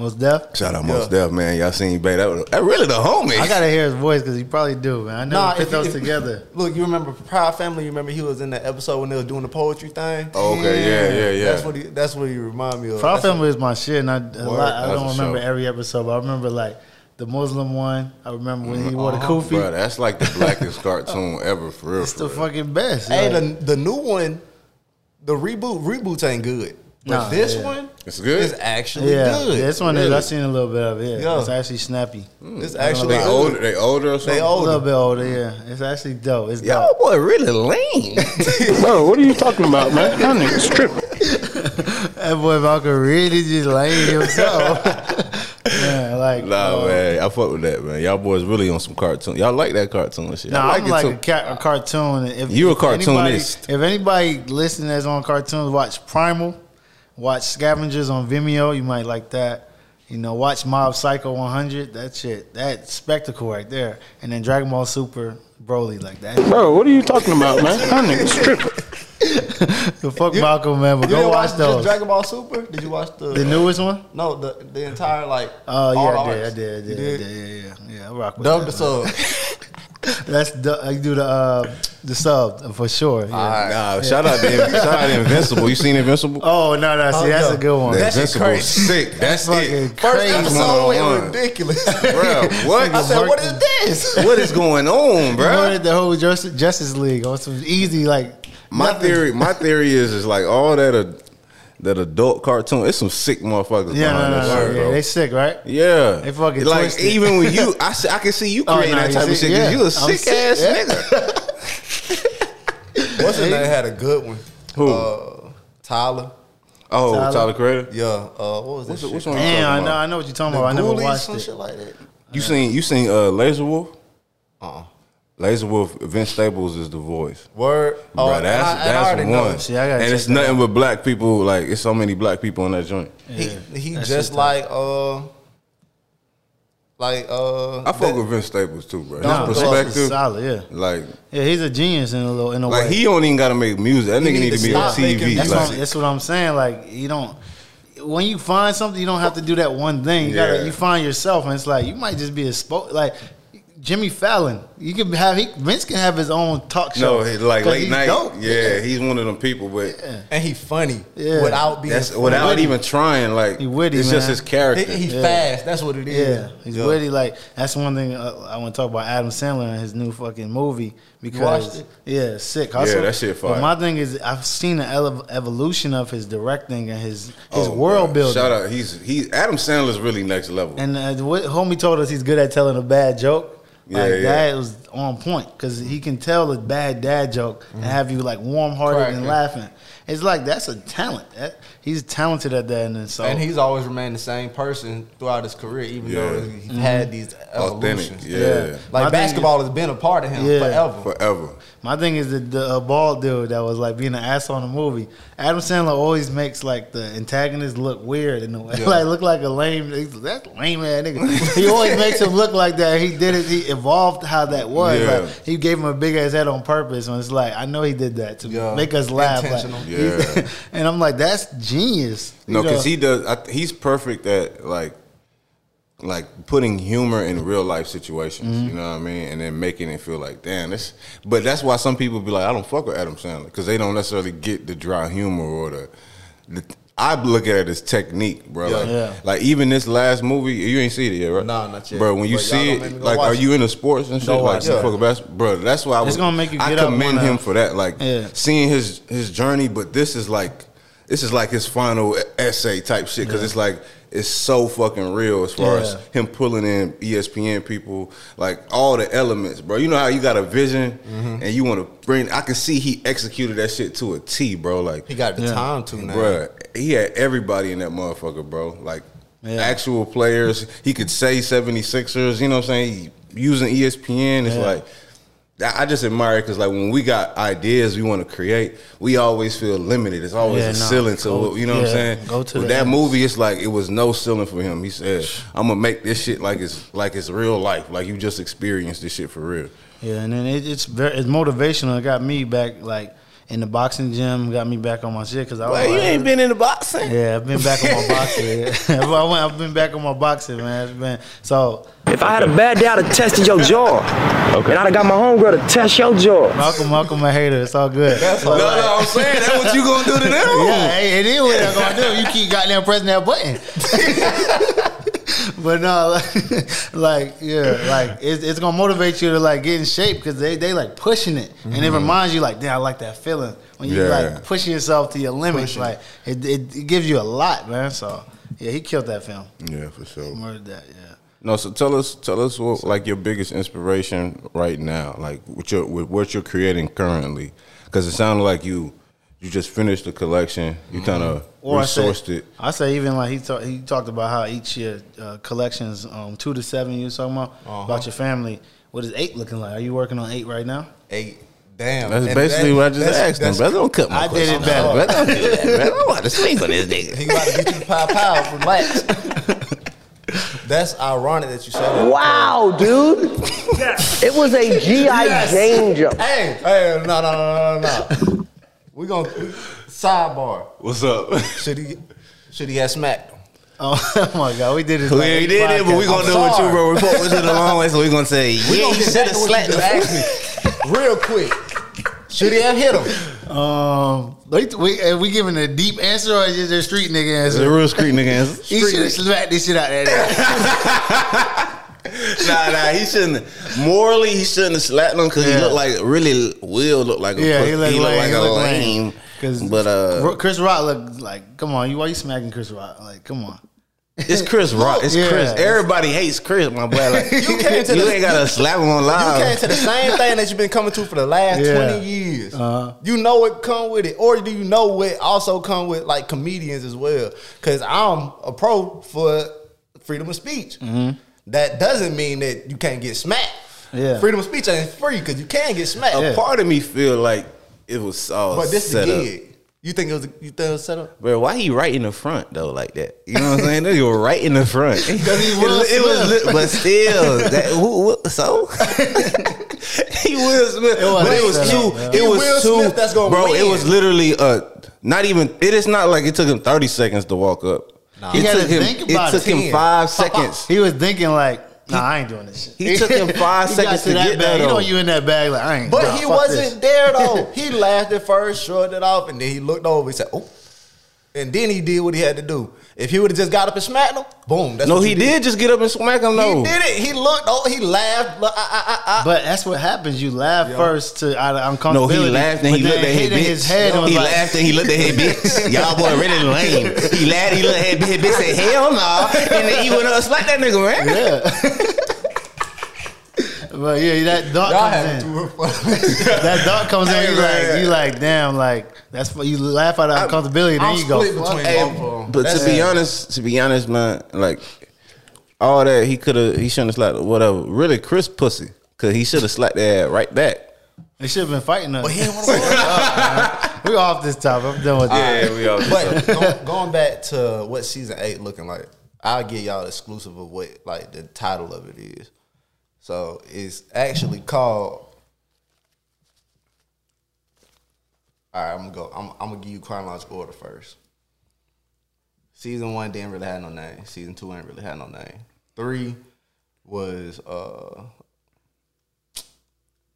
Speaker 3: Mos Def?
Speaker 4: Shout out
Speaker 5: Yeah.
Speaker 4: Mos Def, man. Y'all seen Bay? That, was, that really the homie.
Speaker 3: I gotta hear his voice because he probably do, man. I know
Speaker 5: Nah,
Speaker 3: put
Speaker 5: if
Speaker 3: those
Speaker 5: you-
Speaker 3: together.
Speaker 5: Look, you remember Proud Family? You remember he was in that episode when they was doing the poetry thing?
Speaker 4: Oh, okay, yeah, yeah, yeah.
Speaker 5: That's what he. That's what he remind me of.
Speaker 3: Proud
Speaker 5: That's
Speaker 3: Family is my shit, and I, a lot, I don't
Speaker 4: a
Speaker 3: remember
Speaker 4: show.
Speaker 3: every episode, but I remember like the Muslim one. I remember when he wore the
Speaker 5: Uh-huh.
Speaker 3: kufi.
Speaker 4: Bro, that's like the blackest cartoon ever, for real.
Speaker 3: It's
Speaker 4: for
Speaker 3: the
Speaker 4: real.
Speaker 3: fucking best.
Speaker 5: Hey,
Speaker 3: like-
Speaker 5: the the new one, the reboot reboots ain't good, but
Speaker 3: Nah,
Speaker 5: this
Speaker 3: yeah.
Speaker 5: one
Speaker 4: It's good?
Speaker 5: It's actually
Speaker 3: yeah,
Speaker 5: good.
Speaker 3: this one is.
Speaker 4: Really?
Speaker 3: I seen a little bit of it.
Speaker 5: Yeah.
Speaker 3: It's actually snappy.
Speaker 5: It's actually.
Speaker 4: They
Speaker 5: good.
Speaker 4: older, they older or something.
Speaker 5: They
Speaker 3: A
Speaker 5: older.
Speaker 3: little bit older, yeah. It's actually dope. It's
Speaker 4: Y'all
Speaker 3: dope.
Speaker 4: boy really lame.
Speaker 1: Bro, what are you talking about, man? That nigga's tripping.
Speaker 3: That boy Malcolm really just laying himself. yeah, like
Speaker 4: nah,
Speaker 3: uh,
Speaker 4: man, I fuck with that, man. Y'all boys really on some cartoon. Y'all like that cartoon shit.
Speaker 3: No,
Speaker 4: I like
Speaker 3: I'm
Speaker 4: it
Speaker 3: like a, ca- a cartoon. If
Speaker 4: You a
Speaker 3: if anybody-
Speaker 4: cartoonist.
Speaker 3: If anybody listening that's on cartoons, watch Primal, watch Scavengers on Vimeo. You might like that. You know, watch Mob Psycho 100. That shit, that spectacle right there. And then Dragon Ball Super Broly, like that.
Speaker 1: Bro, what are you talking about, man? That nigga's tripping.
Speaker 3: The fuck Malcolm, man. But
Speaker 5: You
Speaker 3: go
Speaker 5: didn't
Speaker 3: watch
Speaker 5: watch
Speaker 3: those.
Speaker 5: Dragon Ball Super? Did you watch the
Speaker 3: the newest one?
Speaker 5: No, the the entire like.
Speaker 3: Oh
Speaker 5: all
Speaker 3: yeah, I
Speaker 5: the
Speaker 3: did, I did, I did, I did, yeah, yeah, yeah. I rock with
Speaker 5: Dub
Speaker 3: that,
Speaker 5: the sub.
Speaker 3: That's the, I do the uh, the sub for sure. Yeah.
Speaker 4: Nah, shout out to shout out to Invincible. You seen Invincible?
Speaker 3: Oh no, no, see
Speaker 5: Oh,
Speaker 3: that's
Speaker 5: yeah.
Speaker 3: a good one.
Speaker 4: The
Speaker 5: That shit
Speaker 4: Invincible
Speaker 5: crazy.
Speaker 4: sick. That's
Speaker 3: fucking
Speaker 4: it.
Speaker 5: First
Speaker 3: Crazy.
Speaker 5: episode went
Speaker 4: One-on-one.
Speaker 5: ridiculous.
Speaker 4: Bro, what?
Speaker 5: I said, what is this?
Speaker 4: what is going on,
Speaker 3: You
Speaker 4: bro?
Speaker 3: wanted the whole Justice, Justice League on some easy like
Speaker 4: My
Speaker 3: nothing.
Speaker 4: theory, my theory is, is like all that uh, that adult cartoon. It's some sick motherfuckers
Speaker 3: Yeah,
Speaker 4: behind
Speaker 3: no, no,
Speaker 4: that
Speaker 3: no,
Speaker 4: shit,
Speaker 3: yeah,
Speaker 4: bro.
Speaker 3: they sick, right?
Speaker 4: Yeah,
Speaker 3: They fucking
Speaker 4: like
Speaker 3: twisted.
Speaker 4: even with you, I see, I can see you
Speaker 3: Oh,
Speaker 4: creating
Speaker 3: nah,
Speaker 4: that
Speaker 3: you
Speaker 4: type of shit because
Speaker 3: yeah.
Speaker 4: you a
Speaker 3: I'm
Speaker 4: sick
Speaker 3: sick,
Speaker 4: ass
Speaker 3: yeah.
Speaker 4: nigga.
Speaker 5: What's his name had a good one?
Speaker 4: Who?
Speaker 5: Uh, Tyler.
Speaker 4: Oh,
Speaker 3: Tyler?
Speaker 4: Tyler, Creator.
Speaker 5: Yeah. Uh, what was that
Speaker 4: What's,
Speaker 5: shit?
Speaker 4: which one?
Speaker 3: Damn, I know,
Speaker 4: about?
Speaker 3: I know what you're talking
Speaker 5: The
Speaker 3: about. I never
Speaker 5: Ghoulies,
Speaker 3: watched
Speaker 5: some
Speaker 3: it.
Speaker 5: shit like that.
Speaker 4: You seen you seen uh, Lazor Wulf?
Speaker 5: Uh-uh.
Speaker 4: Lazor Wulf. Vince Staples is the voice.
Speaker 5: Word. Oh,
Speaker 4: Bro,
Speaker 5: and
Speaker 4: that's
Speaker 5: I- and I
Speaker 4: that's
Speaker 5: know.
Speaker 4: one.
Speaker 3: See, I gotta
Speaker 4: and it's nothing
Speaker 3: out.
Speaker 4: but black people. Like it's so many black people in that joint.
Speaker 5: He he
Speaker 3: That's
Speaker 5: just
Speaker 3: just
Speaker 5: like uh like uh
Speaker 4: I fuck with Vince Staples too, bro. His
Speaker 3: Nah, Vince is
Speaker 4: perspective,
Speaker 3: solid, yeah.
Speaker 4: like
Speaker 3: Yeah, he's a genius in a little in a
Speaker 4: like
Speaker 3: way.
Speaker 4: he don't even gotta make music. That
Speaker 5: He
Speaker 4: nigga
Speaker 5: need
Speaker 4: need
Speaker 5: to
Speaker 4: to be on TV.
Speaker 3: That's,
Speaker 5: music.
Speaker 3: what,
Speaker 4: Like,
Speaker 3: I'm- that's what I'm saying. Like you don't. When you find something, you don't have to do that one thing. You
Speaker 4: Yeah.
Speaker 3: gotta. You find yourself, and it's like you might just be a spoke. Like Jimmy Fallon, you can have. He, Vince can have his own talk show.
Speaker 4: no, he, like
Speaker 3: 'Cause
Speaker 4: late
Speaker 3: he's
Speaker 4: night.
Speaker 3: dope.
Speaker 4: Yeah, he's one of them people, but
Speaker 5: and he funny
Speaker 3: Yeah.
Speaker 5: without being
Speaker 4: that's
Speaker 5: funny.
Speaker 4: without
Speaker 3: witty.
Speaker 4: even trying. Like
Speaker 3: He witty,
Speaker 4: it's just his character.
Speaker 5: He, he
Speaker 3: Yeah.
Speaker 5: fast. That's what it is.
Speaker 3: Yeah, he's witty. Like that's one thing uh, I want to talk about Adam Sandler and his new fucking movie because
Speaker 5: watched it?
Speaker 3: yeah, sick.
Speaker 4: Yeah, that shit fire.
Speaker 3: But my thing is, I've seen the ele- evolution of his directing and his his
Speaker 4: Oh,
Speaker 3: world
Speaker 4: bro.
Speaker 3: building.
Speaker 4: Shout out, he's he Adam Sandler's really next level.
Speaker 3: And uh, what homie told us he's good at telling a bad joke.
Speaker 4: Yeah,
Speaker 3: like
Speaker 4: yeah.
Speaker 3: that was on point because he can tell a bad dad joke and mm-hmm. have you like warm hearted and laughing. It's like that's a talent. That, he's talented at that, and so
Speaker 5: And he's always remained the same person throughout his career, even
Speaker 4: Yeah.
Speaker 5: though he's had these
Speaker 4: Authentic,
Speaker 5: evolutions.
Speaker 4: yeah.
Speaker 3: Yeah.
Speaker 5: Like
Speaker 3: My thing
Speaker 5: basketball has been a part of him
Speaker 3: Yeah.
Speaker 5: forever.
Speaker 4: Forever.
Speaker 3: My thing is that the uh, bald dude that was like being an asshole in the movie. Adam Sandler always makes like the antagonist look weird in a way,
Speaker 5: Yeah.
Speaker 3: like look like a lame. he's- That's lame man nigga. he always makes him look like that. He did it. He evolved how that was.
Speaker 4: Yeah.
Speaker 3: Like, he gave him a big ass head on purpose. And it's like I know he did that to
Speaker 5: Yeah.
Speaker 3: make us laugh. Like,
Speaker 5: Intentional.
Speaker 3: he's-
Speaker 4: Yeah.
Speaker 3: and I'm like, that's genius.
Speaker 4: No, because he does. I, he's perfect at like, like putting humor in real life situations.
Speaker 3: Mm-hmm.
Speaker 4: You know what I mean, and then making it feel like, damn, this. But that's why some people be like, I don't fuck with Adam Sandler because they don't necessarily get the dry humor or the. the I look at it as technique, bro.
Speaker 5: Yeah.
Speaker 4: Like,
Speaker 3: Yeah.
Speaker 4: like even this last movie, you ain't seen it yet, right?
Speaker 5: Nah, not yet.
Speaker 4: Bro, when you
Speaker 5: But
Speaker 4: see
Speaker 5: gonna make me
Speaker 4: it, like, are
Speaker 5: it.
Speaker 4: you into sports and shit?
Speaker 3: Go
Speaker 4: like,
Speaker 3: watch
Speaker 4: you fuck with basketball, bro. That's why I
Speaker 3: It's
Speaker 4: was.
Speaker 3: gonna make you
Speaker 4: I
Speaker 3: get up
Speaker 4: commend
Speaker 3: wanna-
Speaker 4: him for that. Like,
Speaker 3: Yeah.
Speaker 4: seeing his his journey, but this is like this is like his final essay type shit because it's like it's so fucking real as far as him pulling in ESPN people, like all the elements, bro. You know how you got a vision
Speaker 3: Mm-hmm.
Speaker 4: and you want to bring. I can see he executed that shit to a T, bro. Like,
Speaker 5: He got the
Speaker 3: Yeah.
Speaker 5: time to now.
Speaker 4: bro, he had everybody in that motherfucker, bro. Like
Speaker 3: Yeah.
Speaker 4: actual players. He could say 76ers. You know what I'm saying? He, using ESPN, it's
Speaker 3: Yeah.
Speaker 4: like. I just admire it because, like, when we got ideas we want to create, we always feel limited. It's always
Speaker 3: Yeah,
Speaker 4: a
Speaker 3: no.
Speaker 4: ceiling to
Speaker 3: Go-
Speaker 4: you know what I'm saying.
Speaker 3: go to
Speaker 4: With that movie, it's like it was no ceiling for him. He said, "I'm gonna make this shit like it's like it's real life, like you just experienced this shit for real."
Speaker 3: Yeah, and then it, it's very it's motivational. It got me back like in the boxing gym. Got me back on my shit because I was like, you ain't
Speaker 4: been in the boxing.
Speaker 3: Yeah, I've been back on my boxing. I went, I've been back on my boxing, man. It's been so.
Speaker 6: If I had a bad day, I'd have tested your jaw. Okay. And I'd have got my homegirl to test your jaw.
Speaker 3: Malcolm, Malcolm, a hater. It's all good. That's
Speaker 4: No, no, I'm saying that's what you gonna do to them.
Speaker 3: Yeah, hey, it is what I'm gonna do. You keep goddamn pressing that button. but no, like, like, yeah, like it's, it's gonna motivate you to like get in shape because they they like pushing it, and it mm-hmm. reminds you like, damn, I like that feeling when you
Speaker 4: Yeah.
Speaker 3: like pushing yourself to your limits. Like it, it, it gives you a lot, man. So yeah, he killed that film.
Speaker 4: Yeah, for sure.
Speaker 3: Murdered that. Yeah.
Speaker 4: No, so tell us, tell us what like your biggest inspiration right now, like what you're with what you're creating currently, because it sounded like you you just finished the collection, you kind of
Speaker 3: Or I say,
Speaker 4: resourced it.
Speaker 3: I say even like he talk, he talked about how each year uh, collections um, two to seven. You was talking about
Speaker 5: Uh-huh.
Speaker 3: about your family. What is eight looking like? Are you working on eight right now?
Speaker 5: Eight. Damn.
Speaker 4: That's
Speaker 5: And
Speaker 4: basically
Speaker 5: that-
Speaker 4: what I just
Speaker 5: that's-
Speaker 4: asked him,
Speaker 5: that's-
Speaker 4: brother. Don't cut my
Speaker 3: I did it
Speaker 4: question
Speaker 3: better.
Speaker 4: off, brother. Don't do that, brother. I want to sleep on this nigga.
Speaker 5: He about to get you the pow pow. Relax. That's ironic that you say that.
Speaker 6: Wow, dude. yes. It was a G.I. Jane jump.
Speaker 5: Hey, hey, no, no, no, no, no, no. We gonna sidebar.
Speaker 4: What's up?
Speaker 5: Should he? Should he have smacked? him?
Speaker 3: Oh my god, we did it.
Speaker 4: We
Speaker 3: like
Speaker 4: ain't
Speaker 3: eight
Speaker 4: did it, but we gonna
Speaker 5: I'm
Speaker 4: do it with you,
Speaker 5: sorry.
Speaker 4: bro. Report was it a long way, so we gonna say,
Speaker 5: We
Speaker 4: yeah,
Speaker 5: gonna
Speaker 4: he
Speaker 5: get
Speaker 4: should have slapped
Speaker 5: you
Speaker 4: the
Speaker 5: just asked me real quick. Should he have hit him?
Speaker 3: Um, we we, are we giving a deep answer or just a street nigga
Speaker 4: It's a real street nigga answer.
Speaker 3: He should have slapped this shit out there.
Speaker 4: nah, nah, he shouldn't. Morally, he shouldn't have slapped him because he looked like really will look like a
Speaker 3: yeah,
Speaker 4: pussy.
Speaker 3: he looked, like,
Speaker 4: like
Speaker 3: he
Speaker 4: a
Speaker 3: looked
Speaker 4: lame.
Speaker 3: lame. Cause
Speaker 4: But uh,
Speaker 3: Chris Rock looked like, come on, you why you smacking Chris Rock? Like, come on.
Speaker 4: it's Chris Rock. It's
Speaker 3: Yeah.
Speaker 4: Chris. Everybody hates Chris, my boy. Like,
Speaker 5: You came to
Speaker 4: you
Speaker 5: the-
Speaker 4: ain't gotta slap him on live.
Speaker 5: You came to the same thing that you've been coming to for the last
Speaker 3: Yeah.
Speaker 5: twenty years.
Speaker 3: Uh-huh.
Speaker 5: You know what come with it, or do you know what also come with like comedians as well? Because I'm a pro for freedom of speech.
Speaker 3: Mm-hmm.
Speaker 5: That doesn't mean that you can't get smacked.
Speaker 3: Yeah.
Speaker 5: freedom of speech ain't free because you can get smacked.
Speaker 4: a part of me feel like it was all
Speaker 5: But this is
Speaker 4: set up.
Speaker 5: gig. You think it was? You think it was set up?
Speaker 4: Bro, why he right in the front though, like that? You know what I'm saying? They were right in the front. Because
Speaker 3: he Will
Speaker 4: it, was, lit, but still, that, who, who, so he Will Smith,
Speaker 3: was
Speaker 4: but it was
Speaker 3: set
Speaker 4: too.
Speaker 3: up.
Speaker 4: It was
Speaker 5: Will
Speaker 4: too,
Speaker 5: Smith that's gonna
Speaker 4: bro. It was literally uh, not even. It is not like it took him 30 seconds to walk up.
Speaker 3: He
Speaker 4: It
Speaker 3: had
Speaker 4: took
Speaker 3: to
Speaker 4: him.
Speaker 3: think about It
Speaker 4: took
Speaker 3: it.
Speaker 4: him five seconds.
Speaker 3: He was thinking like, nah, I ain't doing this shit.
Speaker 4: He took him five seconds to
Speaker 3: that
Speaker 4: get there,
Speaker 3: You know you in that bag like I ain't.
Speaker 5: But
Speaker 3: nah,
Speaker 5: he wasn't
Speaker 3: this.
Speaker 5: there though. He laughed at first, shrugged it off, and then he looked over. He said, "Oh," and then he did what he had to do. If he would have just got up and smacked him, boom. That's
Speaker 4: No,
Speaker 5: what
Speaker 4: he
Speaker 5: you
Speaker 4: did just get up and smack him.
Speaker 5: No,
Speaker 4: he
Speaker 5: did it. He looked. Oh, he laughed. Look, ah, ah, ah.
Speaker 3: But that's what happens. You laugh first to out of
Speaker 4: No,
Speaker 3: uncomfortability.
Speaker 4: he laughed and he
Speaker 3: but
Speaker 4: looked at his
Speaker 3: hitting
Speaker 4: bitch.
Speaker 3: his head
Speaker 4: he
Speaker 3: like,
Speaker 4: laughed and he looked at his bitch. Y'all boy really lame. He laughed, he looked at his bitch, bitch said, hell no. And then he went up and slapped that nigga, man.
Speaker 3: Yeah. but yeah, that dog comes in.
Speaker 5: too much fun.
Speaker 3: That dog comes in. You like, you like, damn, like that's what you laugh out of uncomfortability. Then
Speaker 5: I'm
Speaker 3: you go,
Speaker 5: split between
Speaker 4: Hey,
Speaker 5: both of them.
Speaker 4: but to be honest, to be honest, man, like all that he could have, he shouldn't have slapped whatever. Really, Chris pussy, cause he should have slapped that right back.
Speaker 3: They should have been fighting us.
Speaker 5: But he didn't want to up,
Speaker 3: we off this topic. I'm done with that.
Speaker 4: we all.
Speaker 5: But go- going back to what season eight looking like, I'll give y'all exclusive of what like the title of it is. So it's actually called. All right, I'm gonna go. I'm, I'm gonna give you chronological order first. Season one didn't really have no name. Season two ain't really had no name. Three was uh,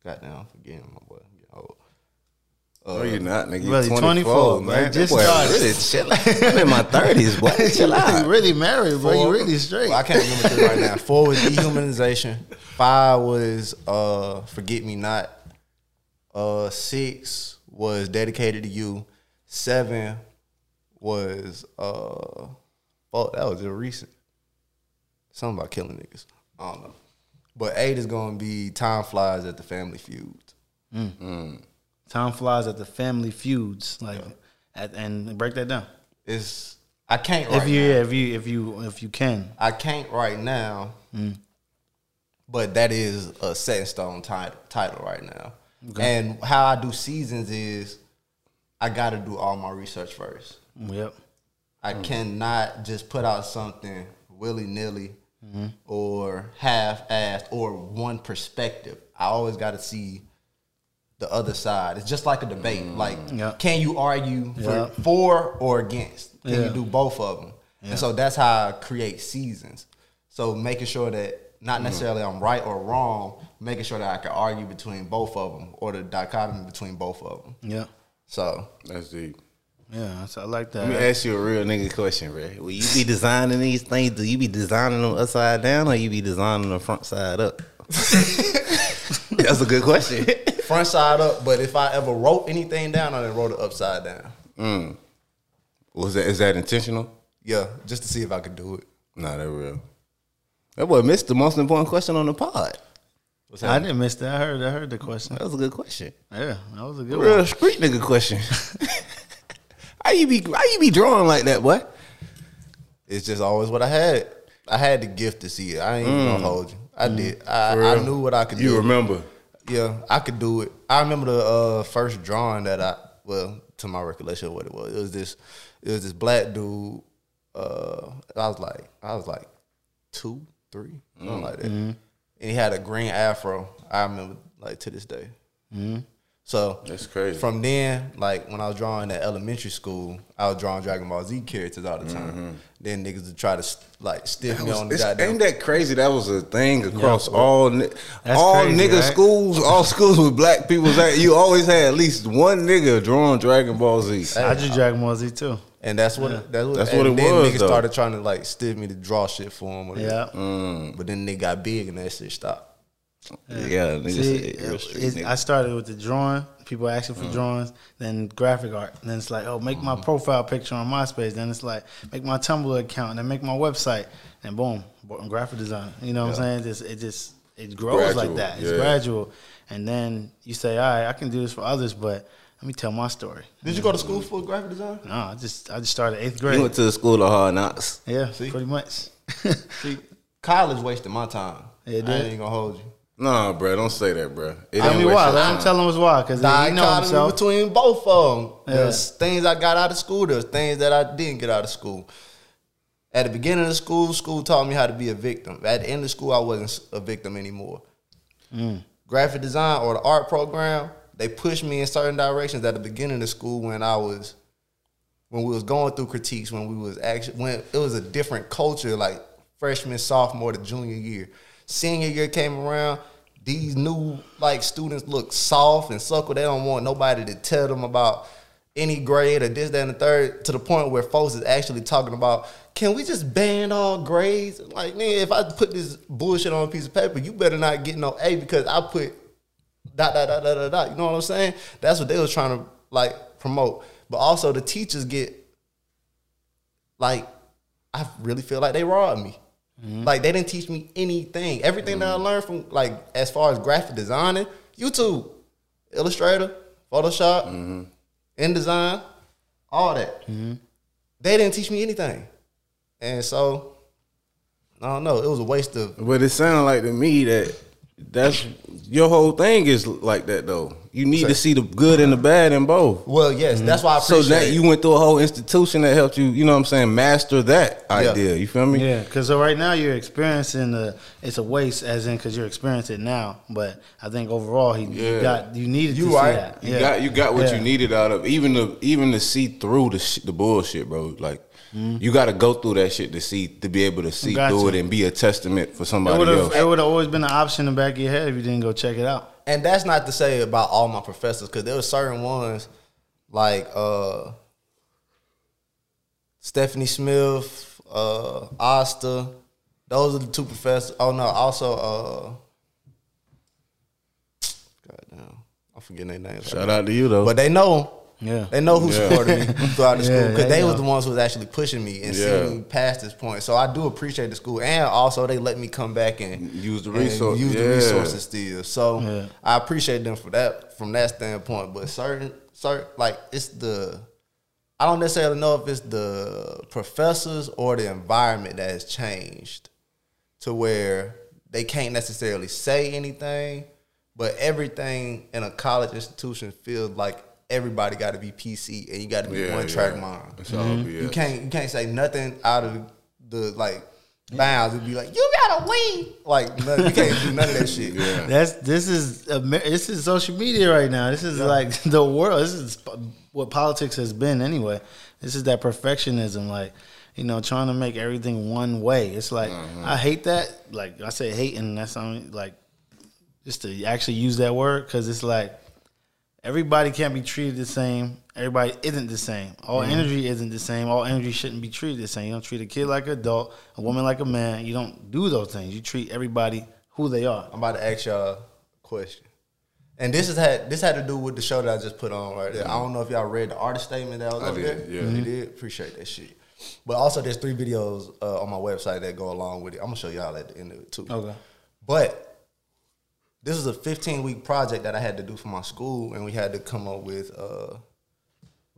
Speaker 5: goddamn, forgetting my boy. I'm getting old.
Speaker 4: No, you're not, nigga.
Speaker 3: Brother,
Speaker 4: You're
Speaker 3: 24,
Speaker 4: 24,
Speaker 3: man.
Speaker 4: man.
Speaker 3: Just
Speaker 4: That boy
Speaker 3: started.
Speaker 4: Really chill out. I'm in my 30s, boy. Chill out.
Speaker 3: you
Speaker 4: out.
Speaker 3: really married, bro. You
Speaker 5: Four-
Speaker 3: really straight.
Speaker 5: Well, I can't remember this right now. Four was dehumanization. Five was uh forget me not. Uh six was dedicated to you. Seven was uh oh that was just recent. Something about killing niggas. I don't know. But eight is gonna be time flies at the family feuds.
Speaker 3: Time flies at the family feuds, like, at, and break that down.
Speaker 5: It's I can't
Speaker 3: If
Speaker 5: right
Speaker 3: you,
Speaker 5: now.
Speaker 3: if you, if you, if you can,
Speaker 5: I can't right now, but that is a set in stone title, title right now. And how I do seasons is I got to do all my research first.
Speaker 3: yep.
Speaker 5: I cannot just put out something willy nilly
Speaker 3: Mm-hmm.
Speaker 5: or half assed or one perspective. I always got to see the other side. It's just like a debate. Like,
Speaker 3: Mm. Yeah.
Speaker 5: can you argue
Speaker 3: Yeah.
Speaker 5: for, for or against? Can
Speaker 3: Yeah.
Speaker 5: you do both of them? And so that's how I create seasons. So making sure that not
Speaker 3: Mm.
Speaker 5: necessarily I'm right or wrong, making sure that I can argue between both of them or the dichotomy between both of them.
Speaker 3: Yeah.
Speaker 5: So
Speaker 4: That's deep.
Speaker 3: Yeah. So I like that.
Speaker 4: Let me
Speaker 3: that.
Speaker 4: ask you a real nigga question, bro. Will you be designing these things? Do you be designing them upside down or you be designing them front side up? That's a good question.
Speaker 5: front side up, but if I ever wrote anything down, I then wrote it upside down. Mm.
Speaker 4: Was that is that intentional?
Speaker 5: Yeah, just to see if I could do it.
Speaker 4: Nah, that real. That boy missed the most important question on the pod.
Speaker 3: I didn't miss that. I heard. I heard the question.
Speaker 4: That was a good question.
Speaker 3: Yeah, that was a good
Speaker 4: Real
Speaker 3: one.
Speaker 4: street nigga question. how you be how you be drawing like that, boy?
Speaker 5: It's just always what I had. I had the gift to see it. I ain't even gonna mm. hold you. I mm. did. I, I knew what I could do.
Speaker 4: You remember?
Speaker 5: Yeah, I could do it. I remember the uh, first drawing that I well, to my recollection of what it was. It was this it was this black dude. Uh, I was like I was like two, three, something like that. And he had a green afro. I remember like to this day. So
Speaker 4: That's crazy.
Speaker 5: From then, like when I was drawing at elementary school, I was drawing Dragon Ball Z characters all the time. Then niggas would try to like stiff me on the goddamn.
Speaker 4: ain't that crazy? That was a thing across all ni-
Speaker 3: That's
Speaker 4: all
Speaker 3: crazy,
Speaker 4: nigga
Speaker 3: right?
Speaker 4: schools, all schools with black people. That you always had at least one nigga drawing Dragon Ball Z.
Speaker 3: I drew Dragon Ball Z too.
Speaker 5: And that's what that's what,
Speaker 4: That's
Speaker 5: and
Speaker 4: what it
Speaker 5: then
Speaker 4: was,
Speaker 5: Niggas
Speaker 4: though.
Speaker 5: started trying to like stiff me to draw shit for them.
Speaker 3: Yeah.
Speaker 4: Mm.
Speaker 5: But then they got big and that shit stopped.
Speaker 4: Yeah, niggas
Speaker 3: See,
Speaker 4: say
Speaker 3: it-
Speaker 4: street
Speaker 3: it's-
Speaker 4: nigga.
Speaker 3: I started with the drawing, people asking for mm. drawings, then graphic art. Then it's like, oh, make my mm-hmm. profile picture on MySpace. Then it's like, make my Tumblr account, and then make my website, and boom, graphic design. You know what I'm saying? Just, it just it grows like that. It's
Speaker 4: yeah.
Speaker 3: gradual, and then you say, all right, I can do this for others, but let me tell my story.
Speaker 5: Did you go to school for graphic design?
Speaker 3: No, I just I just started eighth
Speaker 4: You
Speaker 3: grade.
Speaker 4: went to the school of hard knocks.
Speaker 3: yeah,
Speaker 5: See?
Speaker 3: pretty much.
Speaker 5: See, college wasted my time.
Speaker 3: Yeah, it
Speaker 5: I ain't gonna hold you.
Speaker 4: Nah, bro, don't say that, bro. It
Speaker 3: Tell
Speaker 4: didn't
Speaker 3: me
Speaker 4: waste
Speaker 3: why. Let him tell him what's why, because he know himself.
Speaker 5: between both of them.
Speaker 3: Yeah.
Speaker 5: There's things I got out of school. There's things that I didn't get out of school. At the beginning of school, school taught me how to be a victim. At the end of school, I wasn't a victim anymore. Mm. Graphic design or the art program, they pushed me in certain directions at the beginning of school when I was when we was going through critiques, when we was actually when it was a different culture, like freshman, sophomore to junior year. Senior year came around, these new like students look soft and suckle. They don't want nobody to tell them about any grade or this, that, and the third, to the point where folks is actually talking about, can we just ban all grades? Like, man, if I put this bullshit on a piece of paper, you better not get no A because I put dot dot dot dot dot dot. You know what I'm saying? That's what they was trying to like promote. But also the teachers get like I really feel like they robbed me. Mm-hmm. Like they didn't teach me anything. Everything that I mm-hmm. learned from like as far as graphic designing, YouTube, Illustrator, Photoshop, mm-hmm. InDesign, all that. They didn't teach me anything. And so I don't know. It was a waste of
Speaker 4: But it sounded like to me that that's your whole thing is like that though. You need to see the good and the bad in both.
Speaker 5: well, yes, that's why I appreciate.
Speaker 4: So
Speaker 5: that
Speaker 4: you went through a whole institution that helped you, you know what I'm saying, master that idea. You feel me?
Speaker 3: Yeah, because so right now you're experiencing the it's a waste, as in because you're experiencing it now. But I think overall, he you
Speaker 4: Yeah.
Speaker 3: got you needed
Speaker 5: You
Speaker 3: to
Speaker 5: right.
Speaker 3: see that.
Speaker 4: You
Speaker 3: Yeah.
Speaker 4: got you got what
Speaker 3: Yeah.
Speaker 4: you needed out of even the even to see through the sh- the bullshit, bro. Like you got to go through that shit to see to be able to see
Speaker 3: Got
Speaker 4: through it and be a testament for somebody
Speaker 3: would have
Speaker 4: else.
Speaker 3: it would have always been an option in the back of your head if you didn't go check it out.
Speaker 5: and that's not to say about all my professors because there were certain ones like uh Stephanie Smith, uh Asta. Those are the two professors. Oh no, also uh goddamn, I'm forgetting their names.
Speaker 4: Shout out to you though.
Speaker 5: But they know.
Speaker 3: Yeah.
Speaker 5: They know who
Speaker 4: Yeah.
Speaker 5: supported me throughout the school because
Speaker 3: they
Speaker 5: they was the ones who was actually pushing me and
Speaker 4: Yeah.
Speaker 5: seeing me past this point. So I do appreciate the school, and also they let me come back and
Speaker 4: Use the
Speaker 5: and
Speaker 4: resource-
Speaker 5: use the resources still. So
Speaker 3: Yeah.
Speaker 5: I appreciate them for that from that standpoint. But certain, certain like it's the I don't necessarily know if it's the professors or the environment that has changed to where they can't necessarily say anything, but everything in a college institution feels like everybody got to be PC and you got to be
Speaker 4: Yeah,
Speaker 5: one track
Speaker 4: yeah.
Speaker 5: mind.
Speaker 4: It's all
Speaker 5: You can't you can't say nothing out of the like bounds and be like you gotta win. Like none, you can't do none of that shit.
Speaker 4: yeah.
Speaker 3: That's this is this is social media right now. This is like the world. This is what politics has been anyway. This is that perfectionism, like you know, trying to make everything one way. It's like I hate that. Like I say, hating. That's only like just to actually use that word because it's like everybody can't be treated the same. Everybody isn't the same. All mm-hmm. energy isn't the same. All energy shouldn't be treated the same. You don't treat a kid like an adult, a woman like a man. You don't do those things. You treat everybody who they are.
Speaker 5: I'm about to ask y'all a question. And this has had this had to do with the show that I just put on right there. I don't know if y'all read the artist statement that was
Speaker 4: I
Speaker 5: up
Speaker 4: did,
Speaker 5: there.
Speaker 4: yeah.
Speaker 5: You mm-hmm. did? Appreciate that shit. But also there's three videos uh, on my website that go along with it. I'm gonna show y'all at the end of it too.
Speaker 3: Okay.
Speaker 5: But this is a 15 week project that I had to do for my school, and we had to come up with uh,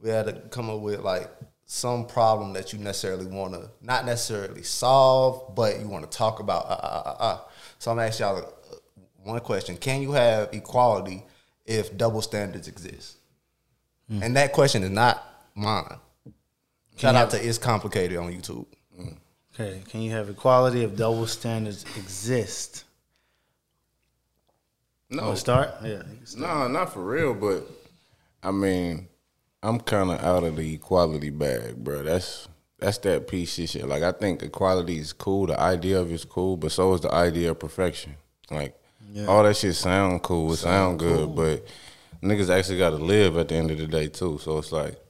Speaker 5: we had to come up with like some problem that you necessarily want to not necessarily solve, but you want to talk about. Uh, uh, uh, uh. So I'm gonna ask y'all uh, one question: Can you have equality if double standards exist? And that question is not mine. Shout out to It's Complicated on YouTube.
Speaker 3: Okay. Can you have equality if double standards exist? No, start. Yeah,
Speaker 4: no, not for real. But I mean, I'm kind of out of the equality bag, bro. That's that's that piece of shit. Like I think equality is cool. The idea of it's cool, but so is the idea of perfection. Like all that shit sound cool. It sound, good, but niggas actually got to live at the end of the day too. So it's like.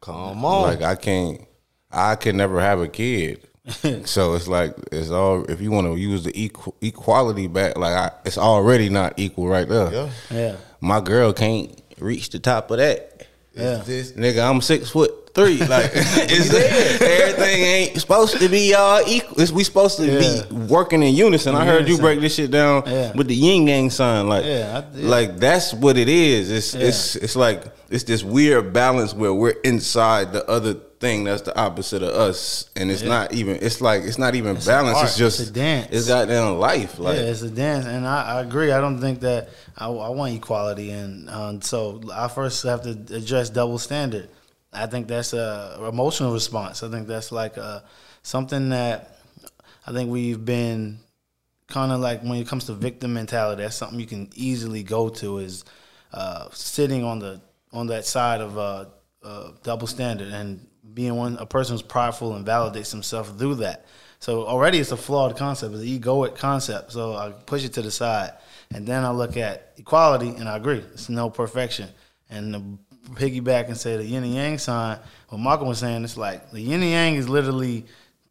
Speaker 5: Come on.
Speaker 4: Like I can't, I can never have a kid. so it's like it's all. If you want to use the equal, equality back, like I, it's already not equal right there.
Speaker 5: Yeah.
Speaker 3: yeah,
Speaker 4: My girl can't reach the top of that.
Speaker 3: yeah.
Speaker 5: This,
Speaker 4: Nigga, I'm six foot three. Like it's, everything ain't supposed to be all equal. It's, we supposed to
Speaker 3: Yeah.
Speaker 4: be working in unison. I heard you break this shit down
Speaker 3: Yeah.
Speaker 4: with the yin yang sign. Like,
Speaker 3: Yeah, I- yeah.
Speaker 4: like that's what it is. It's it's it's like it's this weird balance where we're inside the other thing that's the opposite of us, and it's not even. It's like it's not even balance.
Speaker 3: art.
Speaker 4: It's just
Speaker 3: It's a dance.
Speaker 4: It's goddamn life. Like
Speaker 3: yeah, it's a dance, and I, I agree. I don't think that I, I want equality, and um, so I first have to address double standard. I think that's a emotional response. I think that's like a, something that I think we've been kind of like when it comes to victim mentality. That's something you can easily go to is uh, sitting on the on that side of uh, uh, double standard and being one a person who's prideful and validates himself through that. So already it's a flawed concept. It's an egoic concept. So I push it to the side, and then I look at equality, and I agree. It's no perfection. And the piggyback and say the yin and yang sign. What Malcolm was saying, it's like the yin and yang is literally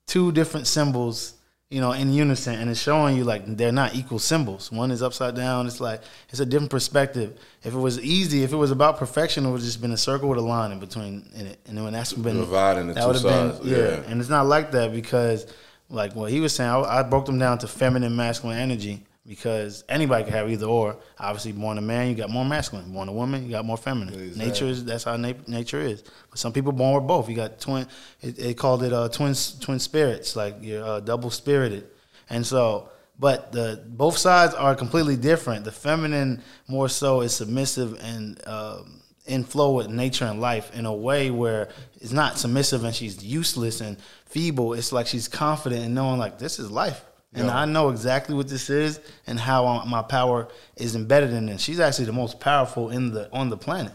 Speaker 3: two different symbols, you know, in unison, and it's showing you like they're not equal symbols. One is upside down. It's like it's a different perspective. If it was easy, if it was about perfection, it would have just been a circle with a line in between in it, and when that's been
Speaker 4: Dividing the
Speaker 3: that
Speaker 4: two sides,
Speaker 3: been yeah.
Speaker 4: yeah.
Speaker 3: And it's not like that because, like what he was saying, I, I broke them down to feminine, masculine energy because anybody can have either or. Obviously, born a man, you got more masculine. Born a woman, you got more feminine. Nature is that's how na- nature is. But some people born with both. You got twin. It, they called it uh, twin twin spirits, like you're uh, double spirited. And so, but the both sides are completely different. The feminine more so is submissive and. Um, in flow with nature and life in a way where it's not submissive and she's useless and feeble. It's like she's confident and knowing like this is life. And I know exactly what this is and how my power is embedded in it. She's actually the most powerful in the on the planet,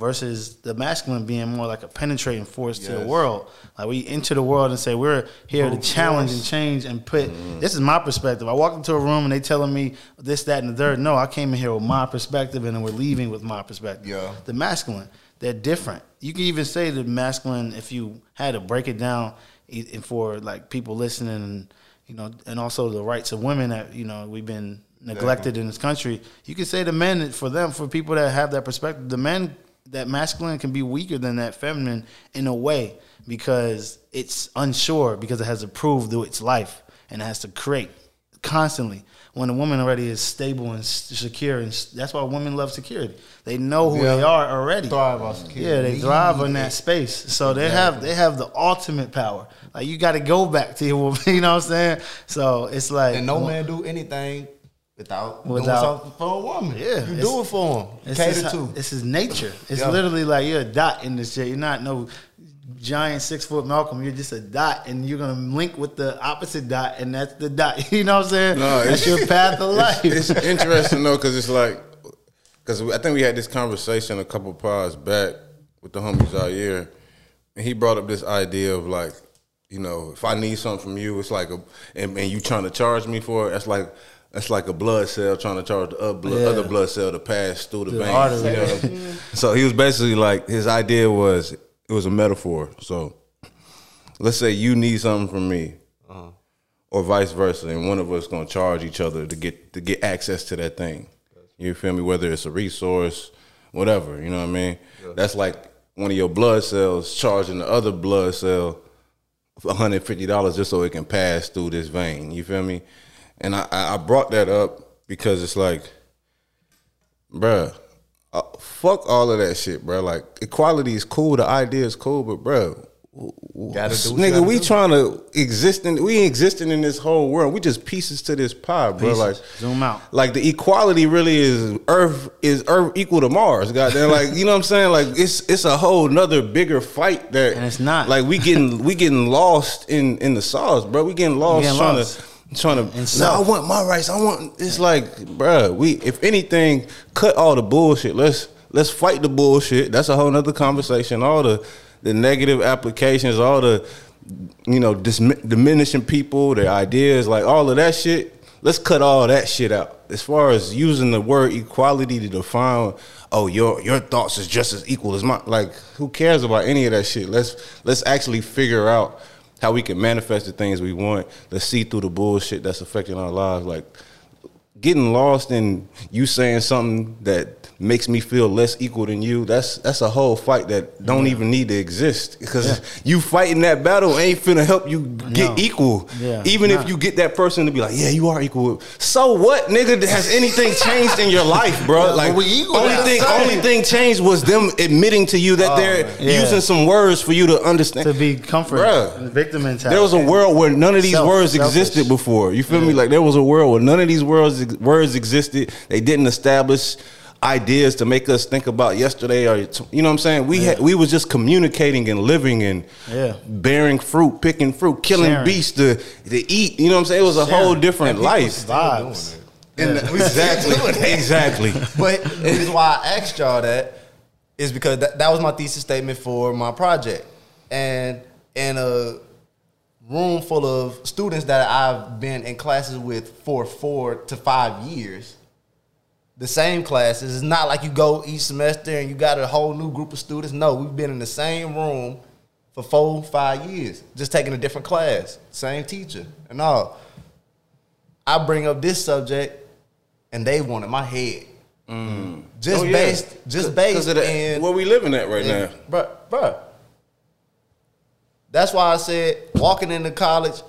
Speaker 3: versus the masculine being more like a penetrating force to the world. Like we enter the world and say we're here to
Speaker 5: oh,
Speaker 3: challenge
Speaker 5: force.
Speaker 3: and change and put. Mm. This is my perspective. I walk into a room and they telling me this, that, and the third. No, I came in here with my perspective and then we're leaving with my perspective.
Speaker 5: Yeah.
Speaker 3: The masculine, they're different. You can even say the masculine if you had to break it down for like people listening and you know and also the rights of women that you know we've been neglected in this country. You can say the men for them for people that have that perspective. The men that masculine can be weaker than that feminine in a way because it's unsure because it has to prove through its life and it has to create constantly when a woman already is stable and secure and that's why women love security they know who
Speaker 5: Yeah.
Speaker 3: they are already
Speaker 5: Thrive on security.
Speaker 3: yeah they thrive on that space so they have they have the ultimate power like you got to go back to your woman you know what i'm saying so it's like
Speaker 5: And no uh, man do anything without, doing
Speaker 3: Without-
Speaker 5: something for a woman.
Speaker 3: Yeah,
Speaker 5: you do it for him.
Speaker 3: It's
Speaker 5: Cater
Speaker 3: his,
Speaker 5: to.
Speaker 3: This is nature. It's
Speaker 5: Yeah.
Speaker 3: literally like you're a dot in this shit. You're not no giant six foot Malcolm. You're just a dot, and you're gonna link with the opposite dot, and that's the dot. You know what I'm saying?
Speaker 4: No,
Speaker 3: that's
Speaker 4: it's-
Speaker 3: your path of life.
Speaker 4: It's, it's interesting though, because it's like, because I think we had this conversation a couple pods back with the homies out here, and he brought up this idea of like, you know, if I need something from you, it's like a, and, and you trying to charge me for it, that's like. That's like a blood cell trying to charge the other blood,
Speaker 3: Yeah.
Speaker 4: other blood cell to pass through the,
Speaker 3: The
Speaker 4: veins.
Speaker 3: artery.
Speaker 4: you know? so he was basically like his idea was it was a metaphor. So let's say you need something from me, uh-huh. or vice versa, and one of us gonna charge each other to get to get access to that thing. You feel me? Whether it's a resource, whatever, you know what I mean? That's like one of your blood cells charging the other blood cell $150 just so it can pass through this vein. You feel me? And I, I brought that up because it's like, bruh, uh, fuck all of that shit, bruh. Like equality is cool, the idea is cool, but bruh,
Speaker 5: Gotta do what you
Speaker 4: nigga, we
Speaker 5: do.
Speaker 4: trying to exist in we existing in this whole world. We just pieces to this pie, bro.
Speaker 3: Pieces.
Speaker 4: Like
Speaker 3: Zoom out.
Speaker 4: Like the equality really is Earth is Earth equal to Mars. Goddamn, like you know what I'm saying? Like it's it's a whole nother bigger fight there.
Speaker 3: And it's not.
Speaker 4: Like we getting we getting lost in in the sauce, bro. We getting lost
Speaker 3: getting
Speaker 4: trying
Speaker 3: lost.
Speaker 4: to trying to.
Speaker 3: And
Speaker 4: No, I want my rights. I want. It's like, bruh, we. If anything, cut all the bullshit. Let's let's fight the bullshit. That's a whole nother conversation. All the the negative applications, all the you know diminishing people, their ideas, like all of that shit. Let's cut all that shit out. As far as using the word equality to define, oh, your your thoughts is just as equal as mine. Like, who cares about any of that shit? Let's let's actually figure out how we can manifest the things we want. Let's see through the bullshit that's affecting our lives. Like getting lost in you saying something that makes me feel less equal than you. That's that's a whole fight that don't even need to exist because you fighting that battle ain't finna help you get
Speaker 3: No.
Speaker 4: equal.
Speaker 3: Yeah,
Speaker 4: even if you get that person to be like, yeah, you are equal. So what, nigga? Has anything changed in your life, bro? Like
Speaker 5: we equal
Speaker 4: only thing only thing changed was them admitting to you that oh, they're
Speaker 3: Yeah.
Speaker 4: using some words for you to understand.
Speaker 3: to be comforted.
Speaker 4: Bruh.
Speaker 3: Victim mentality.
Speaker 4: There was a world where none of these
Speaker 3: Self-
Speaker 4: words
Speaker 3: selfish.
Speaker 4: existed before. You feel me? Like there was a world where none of these words words existed. They didn't establish ideas to make us think about yesterday or you know what I'm saying? We had we was just communicating and living and
Speaker 3: Yeah.
Speaker 4: bearing fruit, picking fruit, killing
Speaker 3: Sharing.
Speaker 4: beasts to to eat. You know what I'm saying? It was a whole
Speaker 3: Sharing.
Speaker 4: different life.
Speaker 3: vibes.
Speaker 5: And
Speaker 4: Exactly. exactly.
Speaker 5: But the reason why I asked y'all that is because that, that was my thesis statement for my project. And in a uh, room full of students that I've been in classes with for four to five years, the same classes. It's not like you go each semester and you got a whole new group of students. No, we've been in the same room for four, five years, just taking a different class, same teacher and all. I bring up this subject and they wanted my head. Mm. Just
Speaker 4: Oh, yeah.
Speaker 5: based, just based in
Speaker 4: where we living at right now.
Speaker 5: Bruh, bruh. That's why I said walking into college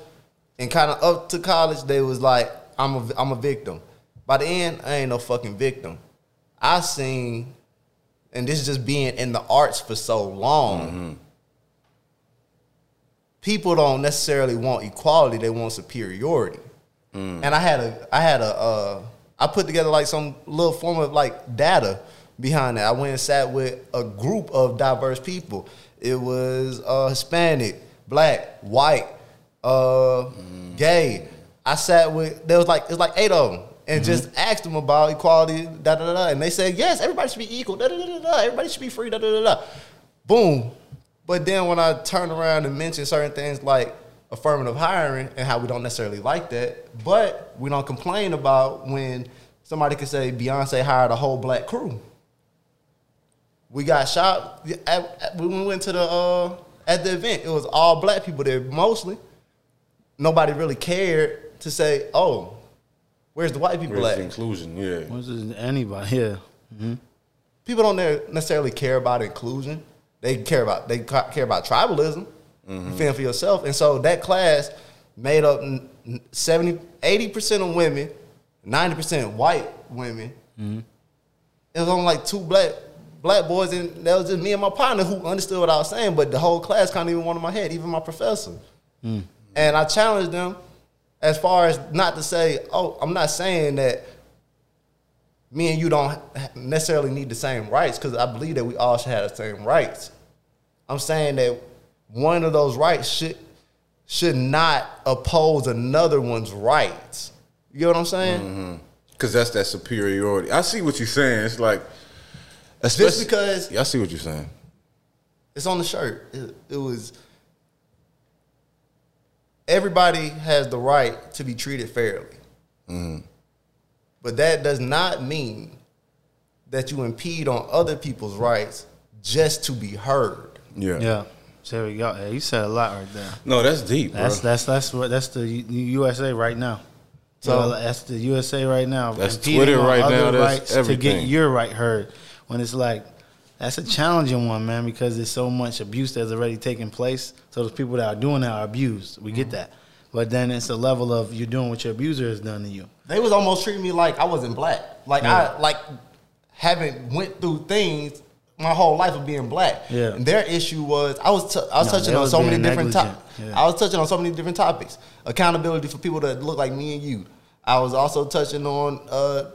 Speaker 5: and kind of up to college, they was like, I'm a, I'm a victim. By the end, I ain't no fucking victim. I seen, and this is just being in the arts for so long. People don't necessarily want equality; they want superiority. And I had a, I had a, uh, I put together like some little form of like data behind that. I went and sat with a group of diverse people. It was uh, Hispanic, black, white, uh, gay. I sat with there was like it was like eight of them, and just asked them about equality. Da da da. da. And they said yes, everybody should be equal. Da da da da. da. Everybody should be free. Da da da da. Boom. But then when I turn around and mention certain things like affirmative hiring and how we don't necessarily like that, but we don't complain about when somebody could say Beyonce hired a whole black crew. We got shot at, at- when we went to the uh, at the event. It was all black people there mostly. Nobody really cared to say, "Oh, where's the white people
Speaker 4: Where's
Speaker 5: at?"
Speaker 4: the inclusion? Yeah.
Speaker 3: What's this, anybody? Yeah. Mm-hmm.
Speaker 5: people don't necessarily care about inclusion. They care about they care about tribalism. You mm-hmm. feel for yourself, and so that class made up 70, 80 percent of women, ninety percent white women. Mm-hmm. It was only like two black black boys, and that was just me and my partner who understood what I was saying. But the whole class kind of even wanted my head, even my professor. Hmm. And I challenged them as far as not to say, oh, I'm not saying that me and you don't necessarily need the same rights because I believe that we all should have the same rights. I'm saying that one of those rights should should not oppose another one's rights. You know what I'm saying? Mm-hmm.
Speaker 4: Cause that's that superiority. I see what you're saying. It's like,
Speaker 5: Just
Speaker 4: especially-
Speaker 5: because
Speaker 4: Yeah, I see what you're saying.
Speaker 5: it's on the shirt, it, it was. Everybody has the right to be treated fairly, mm-hmm. but that does not mean that you impede on other people's rights just to be heard.
Speaker 4: Yeah.
Speaker 3: Yeah. So there we go. Yeah, you said a lot right there.
Speaker 4: No, that's deep, bro.
Speaker 3: That's that's that's what that's the USA right now.
Speaker 5: So-
Speaker 3: So that's the USA right now.
Speaker 4: That's
Speaker 3: Impeding
Speaker 4: Twitter right now, that's
Speaker 3: rights to get your right heard. When it's like that's a challenging one, man, because there's so much abuse that's already taking place. So those people that are doing that are abused. We
Speaker 4: Mm-hmm.
Speaker 3: get that. But then it's a level of you're doing what your abuser has done to you.
Speaker 5: They was almost treating me like I wasn't black. Like I like haven't went through things my whole life of being black.
Speaker 3: Yeah.
Speaker 5: And their issue was I was t- I was
Speaker 3: No,
Speaker 5: touching on
Speaker 3: was
Speaker 5: so many different topics.
Speaker 3: Yeah.
Speaker 5: I was touching on so many different topics. Accountability for people that look like me and you. I was also touching on uh,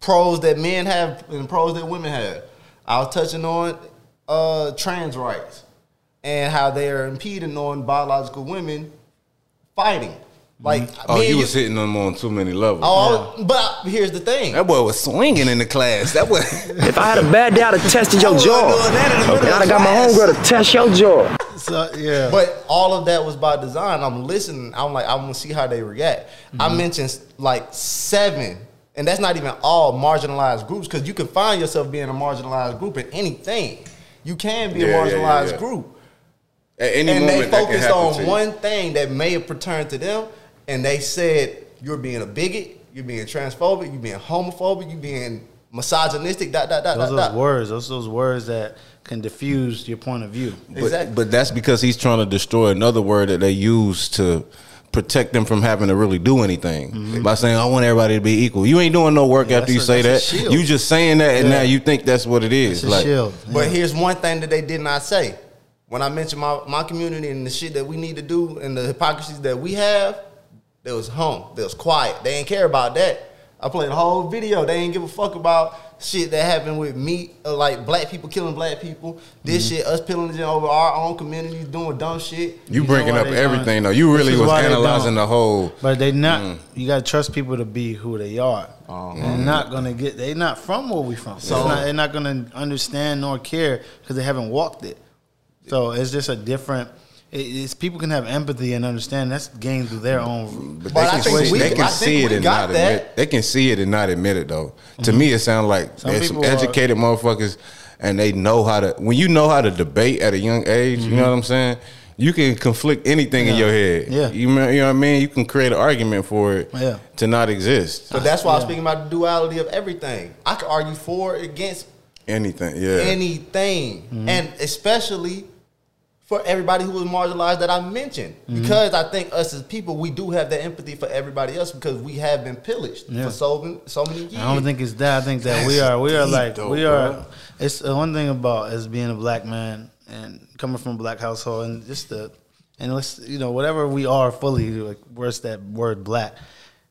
Speaker 5: pros that men have and pros that women have. I was touching on uh, trans rights and how they are impeding on biological women fighting. Like,
Speaker 4: Oh,
Speaker 5: me and
Speaker 4: you was hitting them on too many levels.
Speaker 5: Oh, but here's the thing.
Speaker 4: That boy was swinging in the class. That boy.
Speaker 6: If I had a bad day, I'd have tested your jaw.
Speaker 5: wasn't doing that in the middle
Speaker 6: And I'd have got my homegirl to test your jaw.
Speaker 3: So yeah,
Speaker 5: But all of that was by design. I'm listening. I'm like, I'm gonna see how they react. I
Speaker 3: Mm-hmm.
Speaker 5: mentioned like seven, and that's not even all marginalized groups because you can find yourself being a marginalized group in anything. You can be a
Speaker 4: Yeah, yeah, yeah,
Speaker 5: marginalized group.
Speaker 4: At any
Speaker 5: and they
Speaker 4: moment, that can
Speaker 5: focused on one thing that may have pertained to them, and they said you're being a bigot, you're being transphobic, you're being homophobic, you're being misogynistic. Dot dot dot
Speaker 3: those
Speaker 5: dot.
Speaker 3: those
Speaker 5: dot.
Speaker 3: words, those those words that can diffuse your point of view.
Speaker 4: But,
Speaker 5: Exactly.
Speaker 4: but that's because he's trying to destroy another word that they use to protect them from having to really do anything mm-hmm. by saying I want everybody to be equal. You ain't doing no work
Speaker 3: Yeah,
Speaker 4: after you
Speaker 3: a-
Speaker 4: say that.
Speaker 3: that's a shield.
Speaker 4: You just saying that, and
Speaker 3: Yeah.
Speaker 4: now you think that's what it is.
Speaker 3: It's a
Speaker 4: like,
Speaker 3: shield.
Speaker 5: But here's one thing that they did not say. When I mentioned my, my community and the shit that we need to do and the hypocrisies that we have, they was home. They was quiet. They ain't care about that. I played a whole video. They ain't give a fuck about shit that happened with me, uh, like black people killing black people. This
Speaker 3: Mm-hmm.
Speaker 5: shit, us pillaging over our own communities, doing dumb shit.
Speaker 4: you
Speaker 3: know
Speaker 4: bringing up everything
Speaker 3: don't-
Speaker 4: though. You really was analyzing the whole.
Speaker 3: But they not.
Speaker 4: Mm.
Speaker 3: You gotta trust people to be who they are. They're not gonna get. They're not from where we from. So
Speaker 5: So-
Speaker 3: not, they're not gonna understand nor care because they haven't walked it. So it's just a different. It- It's people can have empathy and understand. That's gained through their own.
Speaker 4: But
Speaker 5: But
Speaker 4: they
Speaker 5: I
Speaker 4: can,
Speaker 5: think
Speaker 4: see,
Speaker 5: we-
Speaker 4: they can see it and
Speaker 5: got
Speaker 4: not
Speaker 5: that.
Speaker 4: admit. They can see it and not admit it though. To me, it sounds like
Speaker 3: Some
Speaker 4: there's some
Speaker 3: people are-
Speaker 4: educated motherfuckers, and they know how to. When you know how to debate at a young age, you know what I'm saying. You can conflict anything in your head.
Speaker 3: Yeah.
Speaker 4: you, know- you know what I mean. You can create an argument for it
Speaker 3: Yeah.
Speaker 4: to not exist.
Speaker 5: But that's why I'm speaking about the duality of everything. I could argue for against
Speaker 4: Anything, yeah.
Speaker 5: anything,
Speaker 3: Mm-hmm.
Speaker 5: and especially for everybody who was marginalized that I mentioned.
Speaker 3: Mm-hmm.
Speaker 5: Because I think us as people, we do have that empathy for everybody else because we have been pillaged
Speaker 3: Yeah.
Speaker 5: for so many, so many years.
Speaker 3: I don't think it's that. I think that we are. We are like
Speaker 4: though,
Speaker 3: we
Speaker 4: bro.
Speaker 3: are. It's uh, one thing about as being a black man and coming from a black household and just the and let's you know whatever we are fully like where's that word black.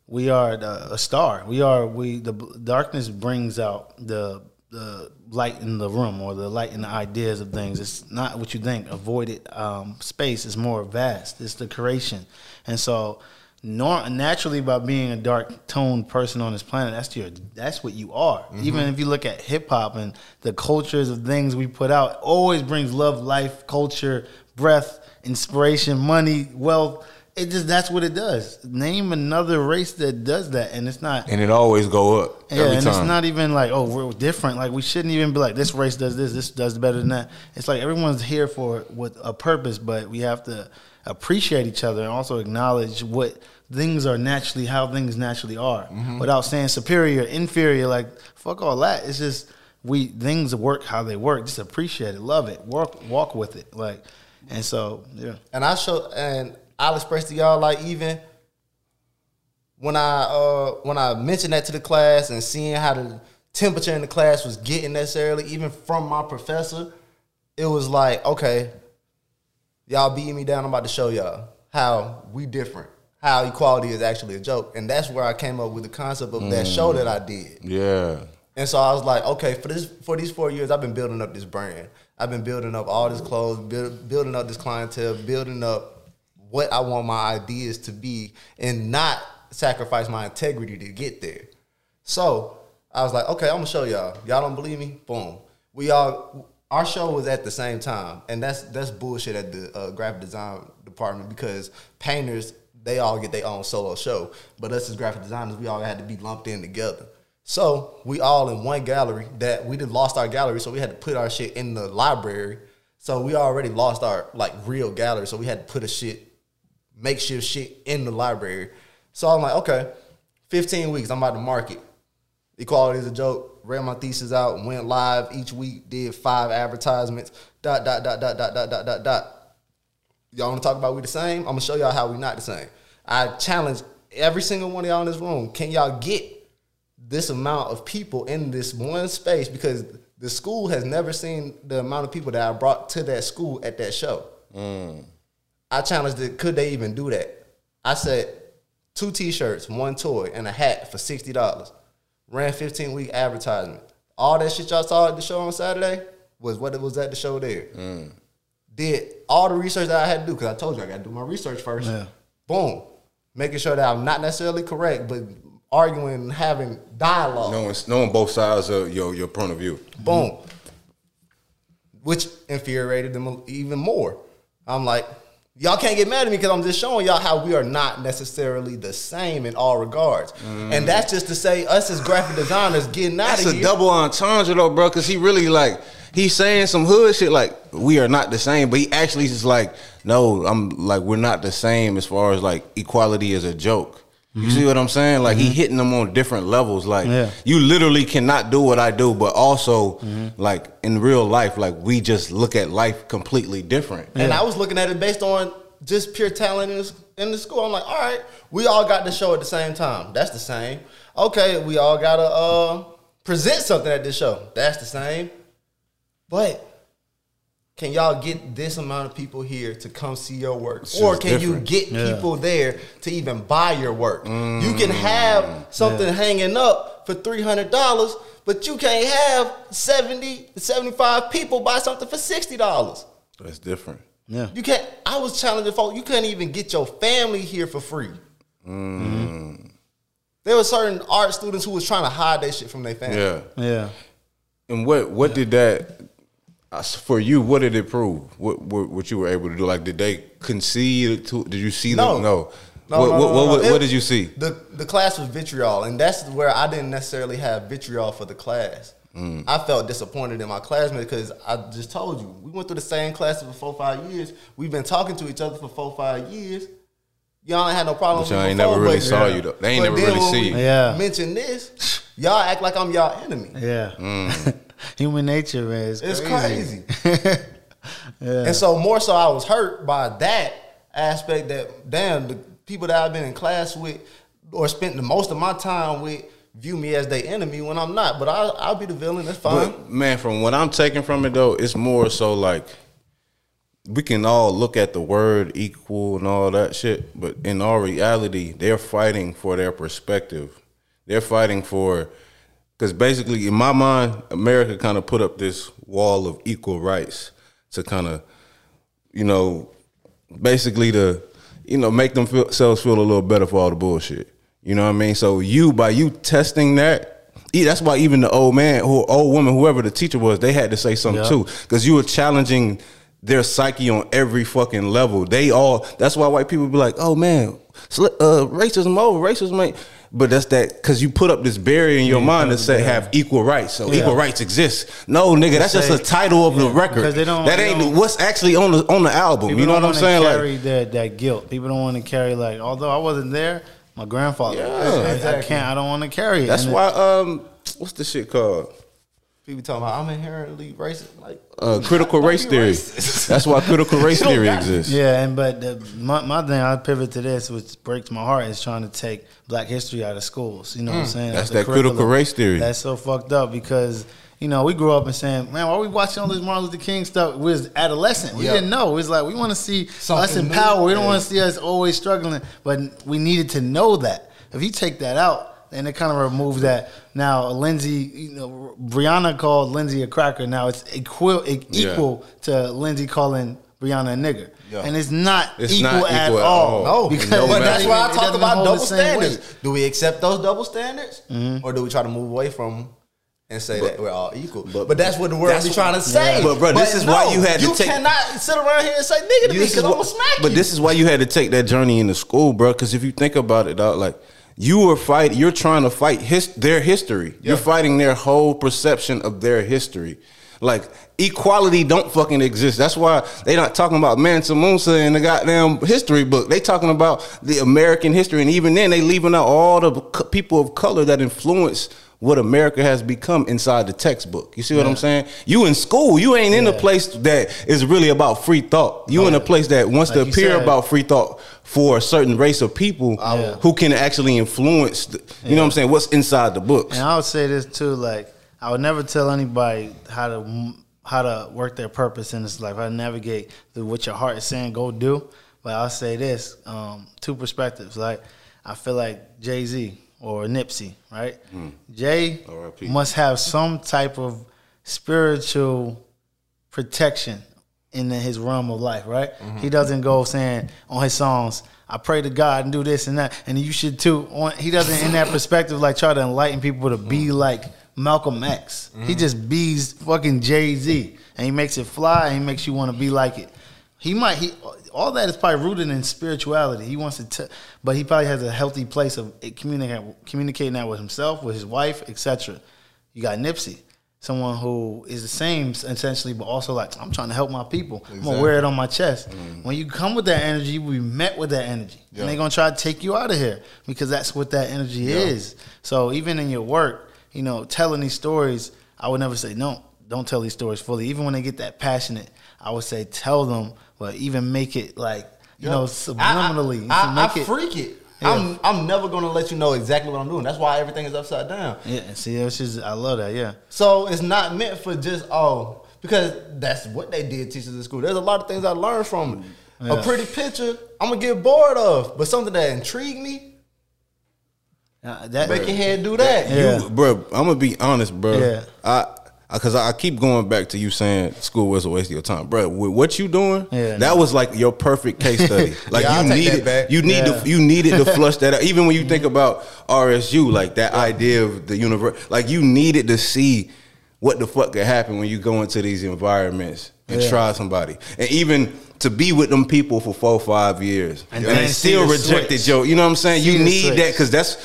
Speaker 3: We are the, a star. We are we the b- darkness brings out the the light in the room or the light in the ideas of things. It's not what you think. Avoided um, space is more vast. It's the creation, and so nor- naturally by being a dark toned person on this planet, that's your that's what you are. Even if you look at hip hop and the cultures of things we put out, always brings love, life, culture, breath, inspiration, money, wealth. It just that's what it does. Name another race that does that, and it's not.
Speaker 4: and it always go up
Speaker 3: Yeah,
Speaker 4: every
Speaker 3: and
Speaker 4: time.
Speaker 3: it's not even like, oh, we're different. Like we shouldn't even be like this race does this, this does better than that. It's like everyone's here for with a purpose, but we have to appreciate each other and also acknowledge what things are naturally how things naturally are,
Speaker 4: Mm-hmm.
Speaker 3: without saying superior, inferior. Like fuck all that. It's just we things work how they work. Just appreciate it, love it, work, walk with it. Like, and so yeah,
Speaker 5: and I show and I'll express to y'all like even when I uh when I mentioned that to the class and seeing how the temperature in the class was getting necessarily even from my professor, it was like okay, y'all beating me down. I'm about to show y'all how we different, how equality is actually a joke, and that's where I came up with the concept of that show that I did.
Speaker 4: yeah.
Speaker 5: And so I was like, okay, for this for these four years, I've been building up this brand. I've been building up all this clothes, build, building up this clientele, building up what I want my ideas to be, and not sacrifice my integrity to get there. So I was like, okay, I'm gonna show y'all. Y'all don't believe me? Boom. We all our show was at the same time, and that's that's bullshit at the uh, graphic design department because painters they all get their own solo show, but us as graphic designers, we all had to be lumped in together. So we all in one gallery that we did lost our gallery, so we had to put our shit in the library. So we already lost our like real gallery, so we had to put a shit makeshift shit in the library. So I'm like, okay, 15 weeks, I'm about to market. Equality is a joke. Read my thesis out, went live each week, did five advertisements, dot, dot, dot, dot, dot, dot, dot, dot, dot. Y'all wanna talk about we the same? I'm gonna show y'all how we not the same. I challenge every single one of y'all in this room. Can y'all get this amount of people in this one space? Because the school has never seen the amount of people that I brought to that school at that show. Mm. I challenged it, could they even do that? I said two t-shirts, one toy, and a hat for sixty dollars. Ran 15 week advertisement. All that shit y'all saw at the show on Saturday was what it was at the show there. Mm. Did all the research that I had to do, because I told you I gotta do my research first.
Speaker 3: Yeah.
Speaker 5: Boom. making sure that I'm not necessarily correct, but arguing and having dialogue.
Speaker 4: Knowing, knowing both sides of your your point of view.
Speaker 5: Boom. Which infuriated them even more. I'm like, y'all can't get mad at me because I'm just showing y'all how we are not necessarily the same in all regards. Mm-hmm. And that's just to say, us as graphic designers getting out
Speaker 4: That's
Speaker 5: of
Speaker 4: a double entendre though, bro. Because he really like he's saying some hood shit like we are not the same, but he actually is like, no, I'm like we're not the same as far as like equality is a joke. You see what I'm saying? Like he hitting them on different levels. Like
Speaker 3: Yeah.
Speaker 4: you literally cannot do what I do, but also like in real life, like we just look at life completely different.
Speaker 5: And I was looking at it based on just pure talent in the, in the school. I'm like, all right, we all got the show at the same time. That's the same. Okay, we all gotta uh, present something at this show. That's the same. But can y'all get this amount of people here to come see your work?
Speaker 4: It's
Speaker 5: or can
Speaker 4: different.
Speaker 5: you get
Speaker 3: Yeah.
Speaker 5: people there to even buy your work? You can mm. have something hanging up for $300, but you can't have 70 to 75 people buy something for $60.
Speaker 4: That's different.
Speaker 3: Yeah.
Speaker 5: You can't. I was challenging folks. You couldn't even get your family here for free. Mm. There were certain art students who was trying to hide that shit from their family.
Speaker 4: Yeah.
Speaker 3: Yeah.
Speaker 4: And what what did that for you? What did it prove? What, what what you were able to do? Like, did they concede to? Did you see
Speaker 5: No.
Speaker 4: them? No.
Speaker 5: No,
Speaker 4: what,
Speaker 5: no,
Speaker 4: what,
Speaker 5: no,
Speaker 4: what,
Speaker 5: no,
Speaker 4: what,
Speaker 5: no.
Speaker 4: what
Speaker 5: It-
Speaker 4: did you see?
Speaker 5: The the class was vitriol, and that's where I didn't necessarily have vitriol for the class.
Speaker 4: Mm.
Speaker 5: I felt disappointed in my classmates because I just told you we went through the same classes for four five years. We've been talking to each other for four five years. Y'all ain't had no problem.
Speaker 4: But y'all ain't
Speaker 5: before,
Speaker 4: never really
Speaker 5: but-
Speaker 4: saw you though. They ain't
Speaker 5: but
Speaker 4: never
Speaker 5: then
Speaker 4: really
Speaker 5: when
Speaker 4: see
Speaker 5: we
Speaker 4: you.
Speaker 3: Yeah.
Speaker 5: Mention this, y'all act like I'm y'all enemy.
Speaker 3: Yeah.
Speaker 4: Mm.
Speaker 3: Human nature, man. It's
Speaker 5: It's
Speaker 3: crazy.
Speaker 5: crazy. And so more so I was hurt by that aspect that damn the people that I've been in class with or spent the most of my time with view me as their enemy when I'm not. But I'll, I'll be the villain. That's fine.
Speaker 4: But man, from what I'm taking from it though, it's more so like we can all look at the word equal and all that shit, but in all reality, they're fighting for their perspective. They're fighting for because basically, in my mind, America kind of put up this wall of equal rights to kind of, you know, basically to, you know, make themselves feel a little better for all the bullshit. You know what I mean? So you, by you testing that, that's why even the old man or old woman, whoever the teacher was, they had to say something
Speaker 3: Yeah.
Speaker 4: too, because you were challenging their psyche on every fucking level. They all. That's why white people be like, "Oh man, uh, racism over, racism ain't." But that's that because you put up this barrier in your mind that say have equal rights, so
Speaker 3: Yeah.
Speaker 4: equal rights exist. No, nigga, that's just
Speaker 3: say-
Speaker 4: a title of the record.
Speaker 3: they don't-
Speaker 4: that
Speaker 3: they
Speaker 4: ain't
Speaker 3: don't-
Speaker 4: what's actually on the on the album. You know what I'm saying?
Speaker 3: Carry
Speaker 4: Like,
Speaker 3: that, that guilt. People don't want to carry like, although I wasn't there, my grandfather.
Speaker 4: Yeah.
Speaker 3: I- I, can't. I don't want to carry it.
Speaker 4: that's
Speaker 3: And
Speaker 4: why. Um, what's the shit called?
Speaker 5: People talking about I'm inherently racist. Like
Speaker 4: Uh, critical race theory.
Speaker 5: racist.
Speaker 4: That's why critical race theory exists.
Speaker 3: Yeah, and but the, my my thing, I pivot to this, which breaks my heart, is trying to take Black history out of schools. You know what I'm saying?
Speaker 4: Mm. That's that critical
Speaker 3: curriculum.
Speaker 4: race theory.
Speaker 3: That's so fucked up because you know we grew up and saying, man, why are we watching all this Martin Luther King stuff? We was adolescent. We
Speaker 5: Yeah.
Speaker 3: didn't know. It was like we want to see us in
Speaker 5: new.
Speaker 3: power. We don't
Speaker 5: Yeah.
Speaker 3: want to see us always struggling, but we needed to know that. If you take that out. Then it kind of removes that. Now, Lindsay, you know, Brianna called Lindsay a cracker. Now it's equal,
Speaker 4: Yeah.
Speaker 3: equal to Lindsay calling Brianna a nigger,
Speaker 5: Yeah.
Speaker 3: and it's not
Speaker 4: It's
Speaker 3: equal,
Speaker 4: not
Speaker 3: at,
Speaker 4: equal at
Speaker 3: all.
Speaker 4: all.
Speaker 5: no,
Speaker 3: because
Speaker 4: No
Speaker 5: but that's why I
Speaker 3: it
Speaker 5: talk about double standards.
Speaker 3: weight.
Speaker 5: Do we accept those double standards, mm-hmm. or do we try to move away from them? And say that we're all equal, but, but that's what the world
Speaker 4: that's
Speaker 5: be
Speaker 4: what-
Speaker 5: trying to say.
Speaker 4: Yeah. But, bro, this is why you had to
Speaker 5: you
Speaker 4: take-
Speaker 5: cannot sit around here and say nigga to me
Speaker 4: This is
Speaker 5: because I'm
Speaker 4: what-
Speaker 5: gonna smack you.
Speaker 4: But this is why you had to take that journey into school, bro. Because if you think about it, dog, like you were fight, you're trying to fight his their history. You're fighting their whole perception of their history. Like equality don't fucking exist. That's why they not talking about Mansa Musa in the goddamn history book. They talking about the American history, and even then they leaving out all the people of color that influence what America has become inside the textbook. You see what I'm saying? You in school, you ain't in a place that is really about free thought. You in a place that wants
Speaker 3: Like
Speaker 4: to appear
Speaker 3: said.
Speaker 4: about free thought for a certain race of people
Speaker 3: Yeah.
Speaker 4: who can actually influence. The, you know what I'm saying? What's inside the books?
Speaker 3: And I would say this too, like I would never tell anybody how to how to work their purpose in this life, how to navigate through what your heart is saying, go do. But I'll say this: um, two perspectives. Like I feel like Jay Z or Nipsey, right? Jay must have some type of spiritual protection in his realm of life, right? He doesn't go saying on his songs, "I pray to God and do this and that," and you should too. On, he doesn't in that perspective like try to enlighten people to be like Malcolm X. He just bees fucking Jay Z, and he makes it fly, and he makes you want to be like it. He might he all that is probably rooted in spirituality. He wants to, t- but he probably has a healthy place of communicating communicating that with himself, with his wife, etc. You got Nipsey, someone who is the same essentially, but also like I'm trying to help my people. I'm gonna wear it on my chest. Mm. When you come with that energy, you will be met with that energy,
Speaker 5: Yeah.
Speaker 3: and they're gonna try to take you out of here because that's what that energy is. So even in your work, you know, telling these stories, I would never say no. Don't tell these stories fully. Even when they get that passionate, I would say tell them, but even make it like you know subliminally. You
Speaker 5: I,
Speaker 3: can
Speaker 5: I,
Speaker 3: make
Speaker 5: I
Speaker 3: it-
Speaker 5: freak it.
Speaker 3: Yeah.
Speaker 5: I'm I'm never gonna let you know exactly what I'm doing. That's why everything is upside down.
Speaker 3: Yeah, see, it's just I love that. Yeah,
Speaker 5: So it's not meant for just oh because that's what they did teach us in school. There's a lot of things I learned from.
Speaker 3: Yeah.
Speaker 5: A pretty picture, I'm gonna get bored of, but something that intrigued me,
Speaker 3: Uh, that
Speaker 5: make your head do that.
Speaker 3: Yeah.
Speaker 4: You, bro, I'm gonna be honest, bro.
Speaker 3: Yeah.
Speaker 4: I, because I, keep going back to you saying school was a waste of your time, bro. With what you doing,
Speaker 3: Yeah,
Speaker 4: that
Speaker 3: no.
Speaker 4: was like your perfect case study. Like
Speaker 5: Yeah,
Speaker 4: you needed,
Speaker 5: back.
Speaker 4: you need
Speaker 3: Yeah.
Speaker 4: to, you needed to flush that out. Even when you think mm-hmm. about RSU, like that idea of the universe, like you needed to see what the fuck could happen when you go into these environments and try somebody, and even. To be with them people for four, five years, and,
Speaker 3: And
Speaker 4: they still rejected
Speaker 3: switch.
Speaker 4: your, you know what I'm saying?
Speaker 3: See
Speaker 4: you need
Speaker 3: switch.
Speaker 4: that because that's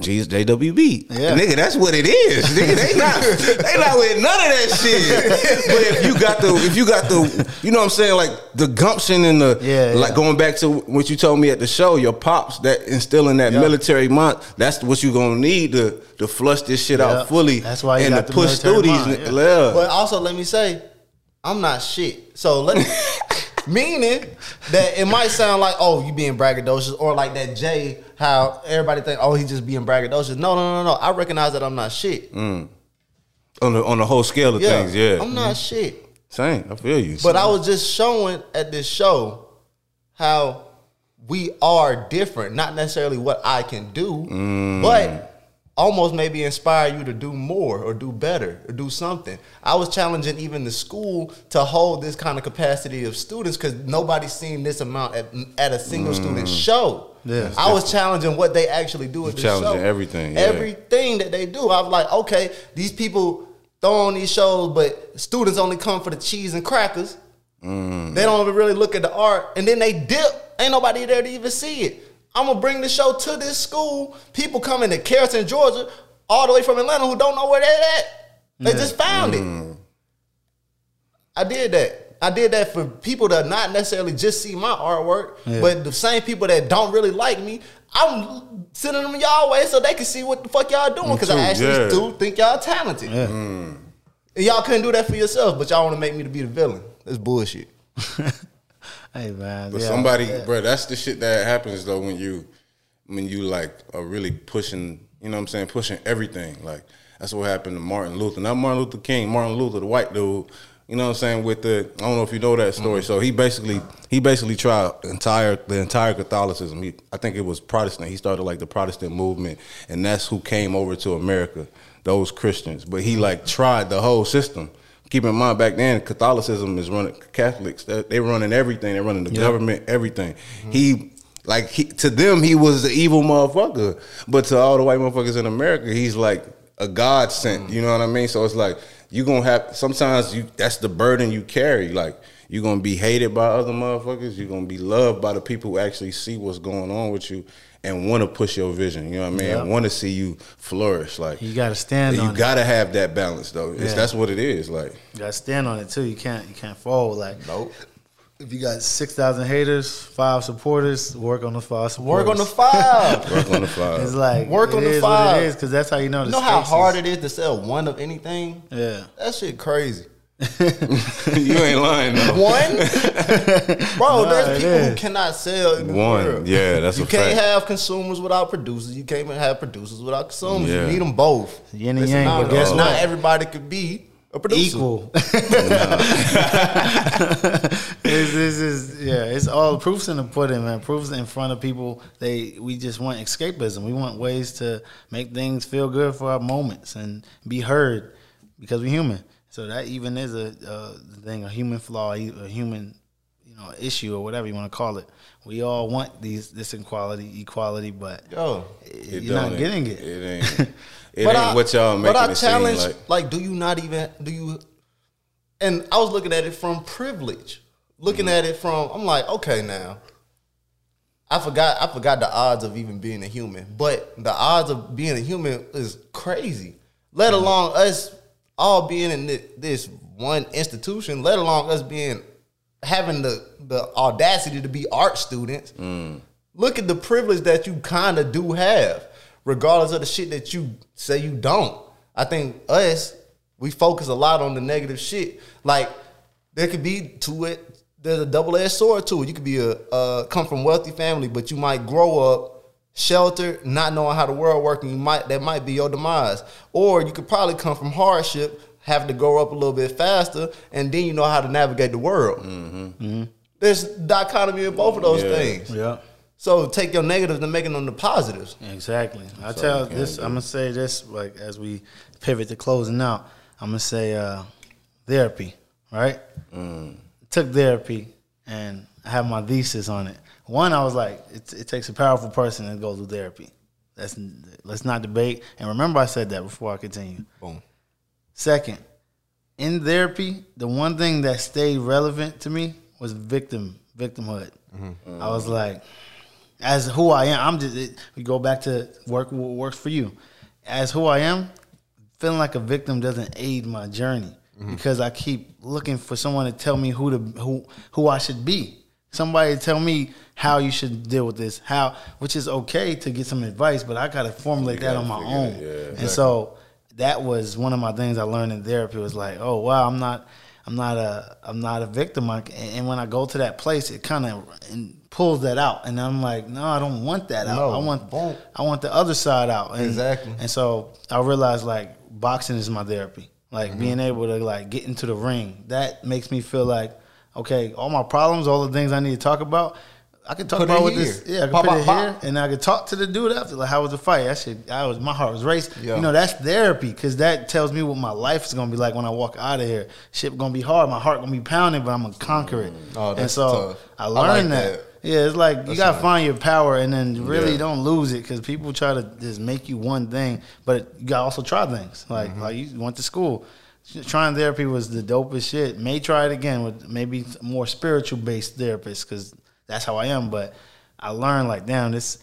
Speaker 4: G's JWB.
Speaker 3: Yeah.
Speaker 4: Nigga, that's what it is. Nigga, they not they not with none of that shit. but if you got the if you got the you know what I'm saying, like the gumption and the
Speaker 3: Yeah,
Speaker 4: like
Speaker 3: yeah.
Speaker 4: going back to what you told me at the show, your pops that instilling that
Speaker 5: Yeah.
Speaker 4: military month, that's what you're gonna need to to flush this shit
Speaker 3: Yeah.
Speaker 4: out fully
Speaker 3: That's why you
Speaker 4: and
Speaker 3: got
Speaker 4: to push through these
Speaker 3: yeah.
Speaker 5: But also, let me say, I'm not shit. So let me, meaning that it might sound like, oh, you being braggadocious, or like that Jay, how everybody think, oh, he just being braggadocious. No, no, no, no. I recognize that I'm not shit.
Speaker 4: on the on the whole scale of
Speaker 5: yeah,
Speaker 4: things, yeah.
Speaker 5: I'm not shit.
Speaker 4: Same. I feel you.
Speaker 5: But I was just showing at this show how we are different. Not necessarily what I can do,
Speaker 4: Mm.
Speaker 5: but almost maybe inspire you to do more or do better or do something. I was challenging even the school to hold this kind of capacity of students because nobody's seen this amount at, at a single student show.
Speaker 3: Yeah.
Speaker 5: I was challenging what they actually do at this
Speaker 4: challenging
Speaker 5: show.
Speaker 4: everything, yeah.
Speaker 5: Everything that they do. I was like, okay, these people throw on these shows, but students only come for the cheese and crackers.
Speaker 4: Mm.
Speaker 5: They don't even really look at the art, and then they dip. Ain't nobody there to even see it. I'm gonna bring the show to this school. People coming to Carrollton, Georgia, all the way from Atlanta who don't know where they're at. They just found
Speaker 4: Mm.
Speaker 5: it. I did that. I did that for people that not necessarily just see my artwork, but the same people that don't really like me, I'm sending them y'all way so they can see what the fuck y'all doing because I actually
Speaker 4: yeah.
Speaker 5: do think y'all talented. And y'all couldn't do that for yourself, but y'all want to make me to be the villain. That's bullshit.
Speaker 3: hey man,
Speaker 4: But
Speaker 3: yeah.
Speaker 4: somebody, bro, that's the shit that happens though when you when you like are really pushing, you know what I'm saying, pushing everything. Like that's what happened to Martin Luther. Not Martin Luther King, Martin Luther, the white dude. You know what I'm saying? With the I don't know if you know that story. Mm-hmm. So he basically he basically tried entire the entire Catholicism. He I think it was Protestant. He started like the Protestant movement, and that's who came over to America, those Christians. But he like tried the whole system. Keep in mind, back then Catholicism is running Catholics. They running everything. They're running the government, everything. Mm-hmm. He like he, to them he was the evil motherfucker, but to all the white motherfuckers in America, he's like a God sent. Mm. You know what I mean? So it's like you gonna have sometimes you that's the burden you carry. Like you're gonna be hated by other motherfuckers. You're gonna be loved by the people who actually see what's going on with you and want to push your vision. You know what I mean?
Speaker 3: Yeah.
Speaker 4: And want to see you flourish. Like
Speaker 3: You gotta stand
Speaker 4: you
Speaker 3: on it.
Speaker 4: gotta have that balance though. It's,
Speaker 3: Yeah.
Speaker 4: That's what it is. Like
Speaker 3: You gotta stand on it too. You can't you can't fall. Like
Speaker 5: Nope.
Speaker 3: if you got six thousand haters, five supporters, work on the five supporters.
Speaker 5: Work on the five.
Speaker 4: work on the five.
Speaker 3: It's like
Speaker 5: Work
Speaker 3: it
Speaker 5: on the
Speaker 3: is what
Speaker 5: five.
Speaker 3: it is because that's how you know. The
Speaker 5: You know how hard
Speaker 3: is-
Speaker 5: it is to sell one of anything?
Speaker 3: Yeah.
Speaker 5: That shit crazy.
Speaker 4: you ain't lying though.
Speaker 5: One? Bro,
Speaker 3: Nah,
Speaker 5: there's
Speaker 3: it
Speaker 5: people who cannot sell in the
Speaker 4: One.
Speaker 5: world.
Speaker 4: Yeah, that's
Speaker 5: You
Speaker 4: a
Speaker 5: can't
Speaker 4: fact.
Speaker 5: have consumers without producers. You can't even have producers without consumers.
Speaker 4: Yeah.
Speaker 5: You need them both.
Speaker 3: Yin and
Speaker 5: Listen,
Speaker 3: yang,
Speaker 5: now,
Speaker 3: but guess
Speaker 5: not everybody could be a producer.
Speaker 3: Equal. It's- this is yeah. It's all proofs in the pudding, man. Proofs in front of people. They we just want escapism. We want ways to make things feel good for our moments and be heard because we're human. So that even is a, a thing, a human flaw, a human, you know, issue or whatever you want to call it. We all want these this equality, equality, but
Speaker 5: Yo,
Speaker 4: It
Speaker 3: you're not
Speaker 4: don't-
Speaker 3: getting it.
Speaker 4: It ain't. It
Speaker 5: But
Speaker 4: ain't
Speaker 5: I-
Speaker 4: what y'all making
Speaker 5: But I
Speaker 4: it seem
Speaker 5: challenge,
Speaker 4: like.
Speaker 5: like, do you not even do you? And I was looking at it from privilege, looking
Speaker 4: Mm-hmm.
Speaker 5: at it from. I'm like, okay, now. I forgot. I forgot the odds of even being a human, but the odds of being a human is crazy. Let
Speaker 4: Mm-hmm.
Speaker 5: alone us all being in this one institution. Let alone us being having the the audacity to be art students.
Speaker 4: Mm.
Speaker 5: Look at the privilege that you kind of do have, regardless of the shit that you say you don't. I think us, we focus a lot on the negative shit. Like there could be to it. There's a double edged sword to it. You could be a uh, come from wealthy family, but you might grow up sheltered, not knowing how the world works, and you might that might be your demise. Or you could probably come from hardship, have to grow up a little bit faster, and then you know how to navigate the world. Mm-hmm. There's dichotomy in both of those
Speaker 4: Yeah.
Speaker 5: things.
Speaker 3: Yeah.
Speaker 5: So take your negatives and make them the positives.
Speaker 3: Exactly. I tell this. I'm gonna say this like as we pivot to closing out. I'm gonna say uh, therapy. Right. Took therapy and I have my thesis on it. One, I was like, it, it takes a powerful person to go through therapy. That's let's not debate. And remember, I said that before I continue.
Speaker 5: Boom.
Speaker 3: Second, in therapy, the one thing that stayed relevant to me was victim victimhood. Mm-hmm. I was like, as who I am, I'm just. It, we go back to work. What works for you? As who I am, feeling like a victim doesn't aid my journey mm-hmm. because I keep looking for someone to tell me who to who who I should be. Somebody tell me how you should deal with this. How, which is okay to get some advice, but I got to formulate that
Speaker 4: gotta
Speaker 3: on my own.
Speaker 4: it, yeah,
Speaker 3: And so that was one of my things I learned in therapy was like, oh wow, I'm not, I'm not a, I'm not a victim. I, and when I go to that place, it kind of pulls that out, and I'm like, no, I don't want that out.
Speaker 5: No,
Speaker 3: I want,
Speaker 5: don't.
Speaker 3: I want the other side out. And,
Speaker 5: Exactly.
Speaker 3: And so I realized like boxing is my therapy. Like
Speaker 5: Mm-hmm.
Speaker 3: being able to like get into the ring, that makes me feel like, okay, all my problems, all the things I need to talk about. I can talk
Speaker 5: Put
Speaker 3: about with
Speaker 5: here.
Speaker 3: this, yeah, I can
Speaker 5: Pop,
Speaker 3: put
Speaker 5: pop,
Speaker 3: it
Speaker 5: pop.
Speaker 3: here, and I can talk to the dude after. Like, how was the fight? That shit, I was, my heart was racing.
Speaker 5: Yeah.
Speaker 3: You know, that's therapy because that tells me what my life is gonna be like when I walk out of here. Shit gonna be hard. My heart gonna be pounding, but I'm gonna conquer it.
Speaker 5: Oh,
Speaker 3: and
Speaker 5: that's
Speaker 3: so
Speaker 5: tough.
Speaker 3: I
Speaker 5: I
Speaker 3: learned
Speaker 5: like
Speaker 3: that.
Speaker 5: that.
Speaker 3: Yeah, it's like you gotta
Speaker 5: nice.
Speaker 3: find your power and then really
Speaker 4: Yeah.
Speaker 3: don't lose it because people try to just make you one thing, but you gotta also try things. Like
Speaker 5: Mm-hmm.
Speaker 3: like you went to school. Trying therapy was the dopest shit. May try it again with maybe more spiritual based therapists because that's how I am. But I learned like, damn, this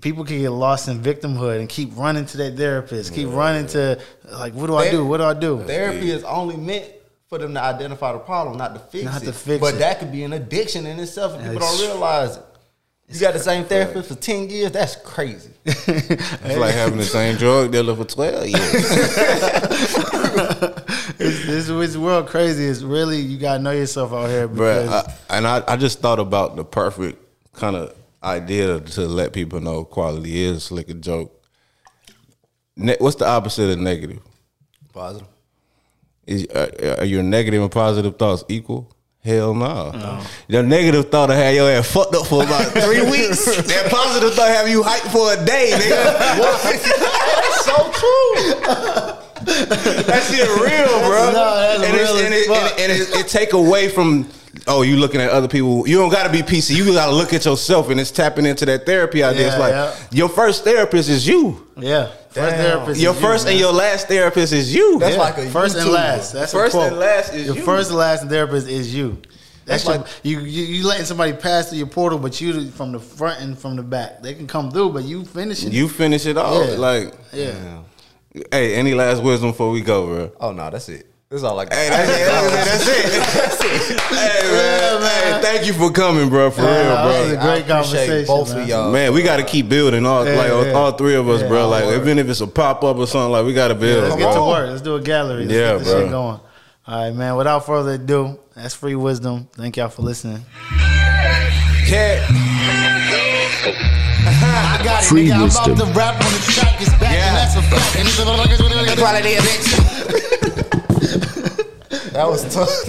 Speaker 3: people can get lost in victimhood and keep running to that therapist, keep running to like, what do I do? What do I do?
Speaker 5: Therapy is only meant for them to identify the problem, not to fix
Speaker 3: Not
Speaker 5: it.
Speaker 3: to fix
Speaker 5: but
Speaker 3: it.
Speaker 5: that could be an addiction in itself, and people don't realize it. You got the same therapist for ten years. That's crazy.
Speaker 4: It's like having the same drug dealer for twelve years.
Speaker 3: It's, this this world crazy. It's really you gotta know yourself out here because
Speaker 4: Bruh, I, and I, I just thought about the perfect kind of idea to let people know quality is slick a joke. Ne- what's the opposite of negative?
Speaker 5: Positive.
Speaker 4: Is uh, are your negative and positive thoughts equal? Hell no. Your negative thought will have your ass fucked up for about three weeks. That positive thought have you hyped for a day, nigga.
Speaker 5: That's so true.
Speaker 4: that shit real, bro.
Speaker 3: No, that's
Speaker 4: and
Speaker 3: real
Speaker 4: and it, and it, and it, it take away from oh, you looking at other people. You don't got to be PC. You got to look at yourself, and it's tapping into that therapy idea. it's like
Speaker 3: yeah.
Speaker 4: your first therapist is you.
Speaker 3: yeah, first therapist.
Speaker 4: Your
Speaker 3: is you,
Speaker 4: first
Speaker 3: man.
Speaker 4: and your last therapist is you.
Speaker 5: That's like a
Speaker 3: first and last. That's
Speaker 4: First and last is
Speaker 3: your
Speaker 4: you.
Speaker 3: first and last therapist is you. That's,
Speaker 5: That's
Speaker 3: your,
Speaker 5: like-
Speaker 3: you, you. You letting somebody pass through your portal, but you from the front and from the back. They can come through, but you finish it.
Speaker 4: you finish it all.
Speaker 3: Yeah.
Speaker 4: Like,
Speaker 3: yeah.
Speaker 4: hey, any last wisdom before we go, bro?
Speaker 5: Oh no, that's it. That's all I got.
Speaker 4: Hey, that's it. That's it. That's it. Hey, man. Hey, thank you for coming, bro. For
Speaker 3: Yeah,
Speaker 4: real,
Speaker 3: that
Speaker 4: bro.
Speaker 3: was a great
Speaker 5: appreciate
Speaker 3: conversation,
Speaker 5: both
Speaker 3: man.
Speaker 5: of y'all.
Speaker 4: Man, we got to keep building all
Speaker 3: Yeah,
Speaker 4: like all-
Speaker 3: yeah.
Speaker 4: all three of us,
Speaker 3: Yeah,
Speaker 4: bro. Like
Speaker 3: work.
Speaker 4: even if it's a pop up or something, like we got to build.
Speaker 3: Let's
Speaker 4: bro.
Speaker 3: get to work. Let's do a gallery. Let's
Speaker 4: Yeah,
Speaker 3: get this
Speaker 4: bro.
Speaker 3: shit going. All right, man. Without further ado, that's free wisdom. Thank y'all for listening.
Speaker 4: Cat.
Speaker 2: I got it,
Speaker 1: Free
Speaker 2: nigga. I'm
Speaker 1: wisdom.
Speaker 2: about to rap on the track. It's back,
Speaker 4: Yeah.
Speaker 2: and that's a fact. And these motherfuckers really got quality, bitch.
Speaker 5: That was tough.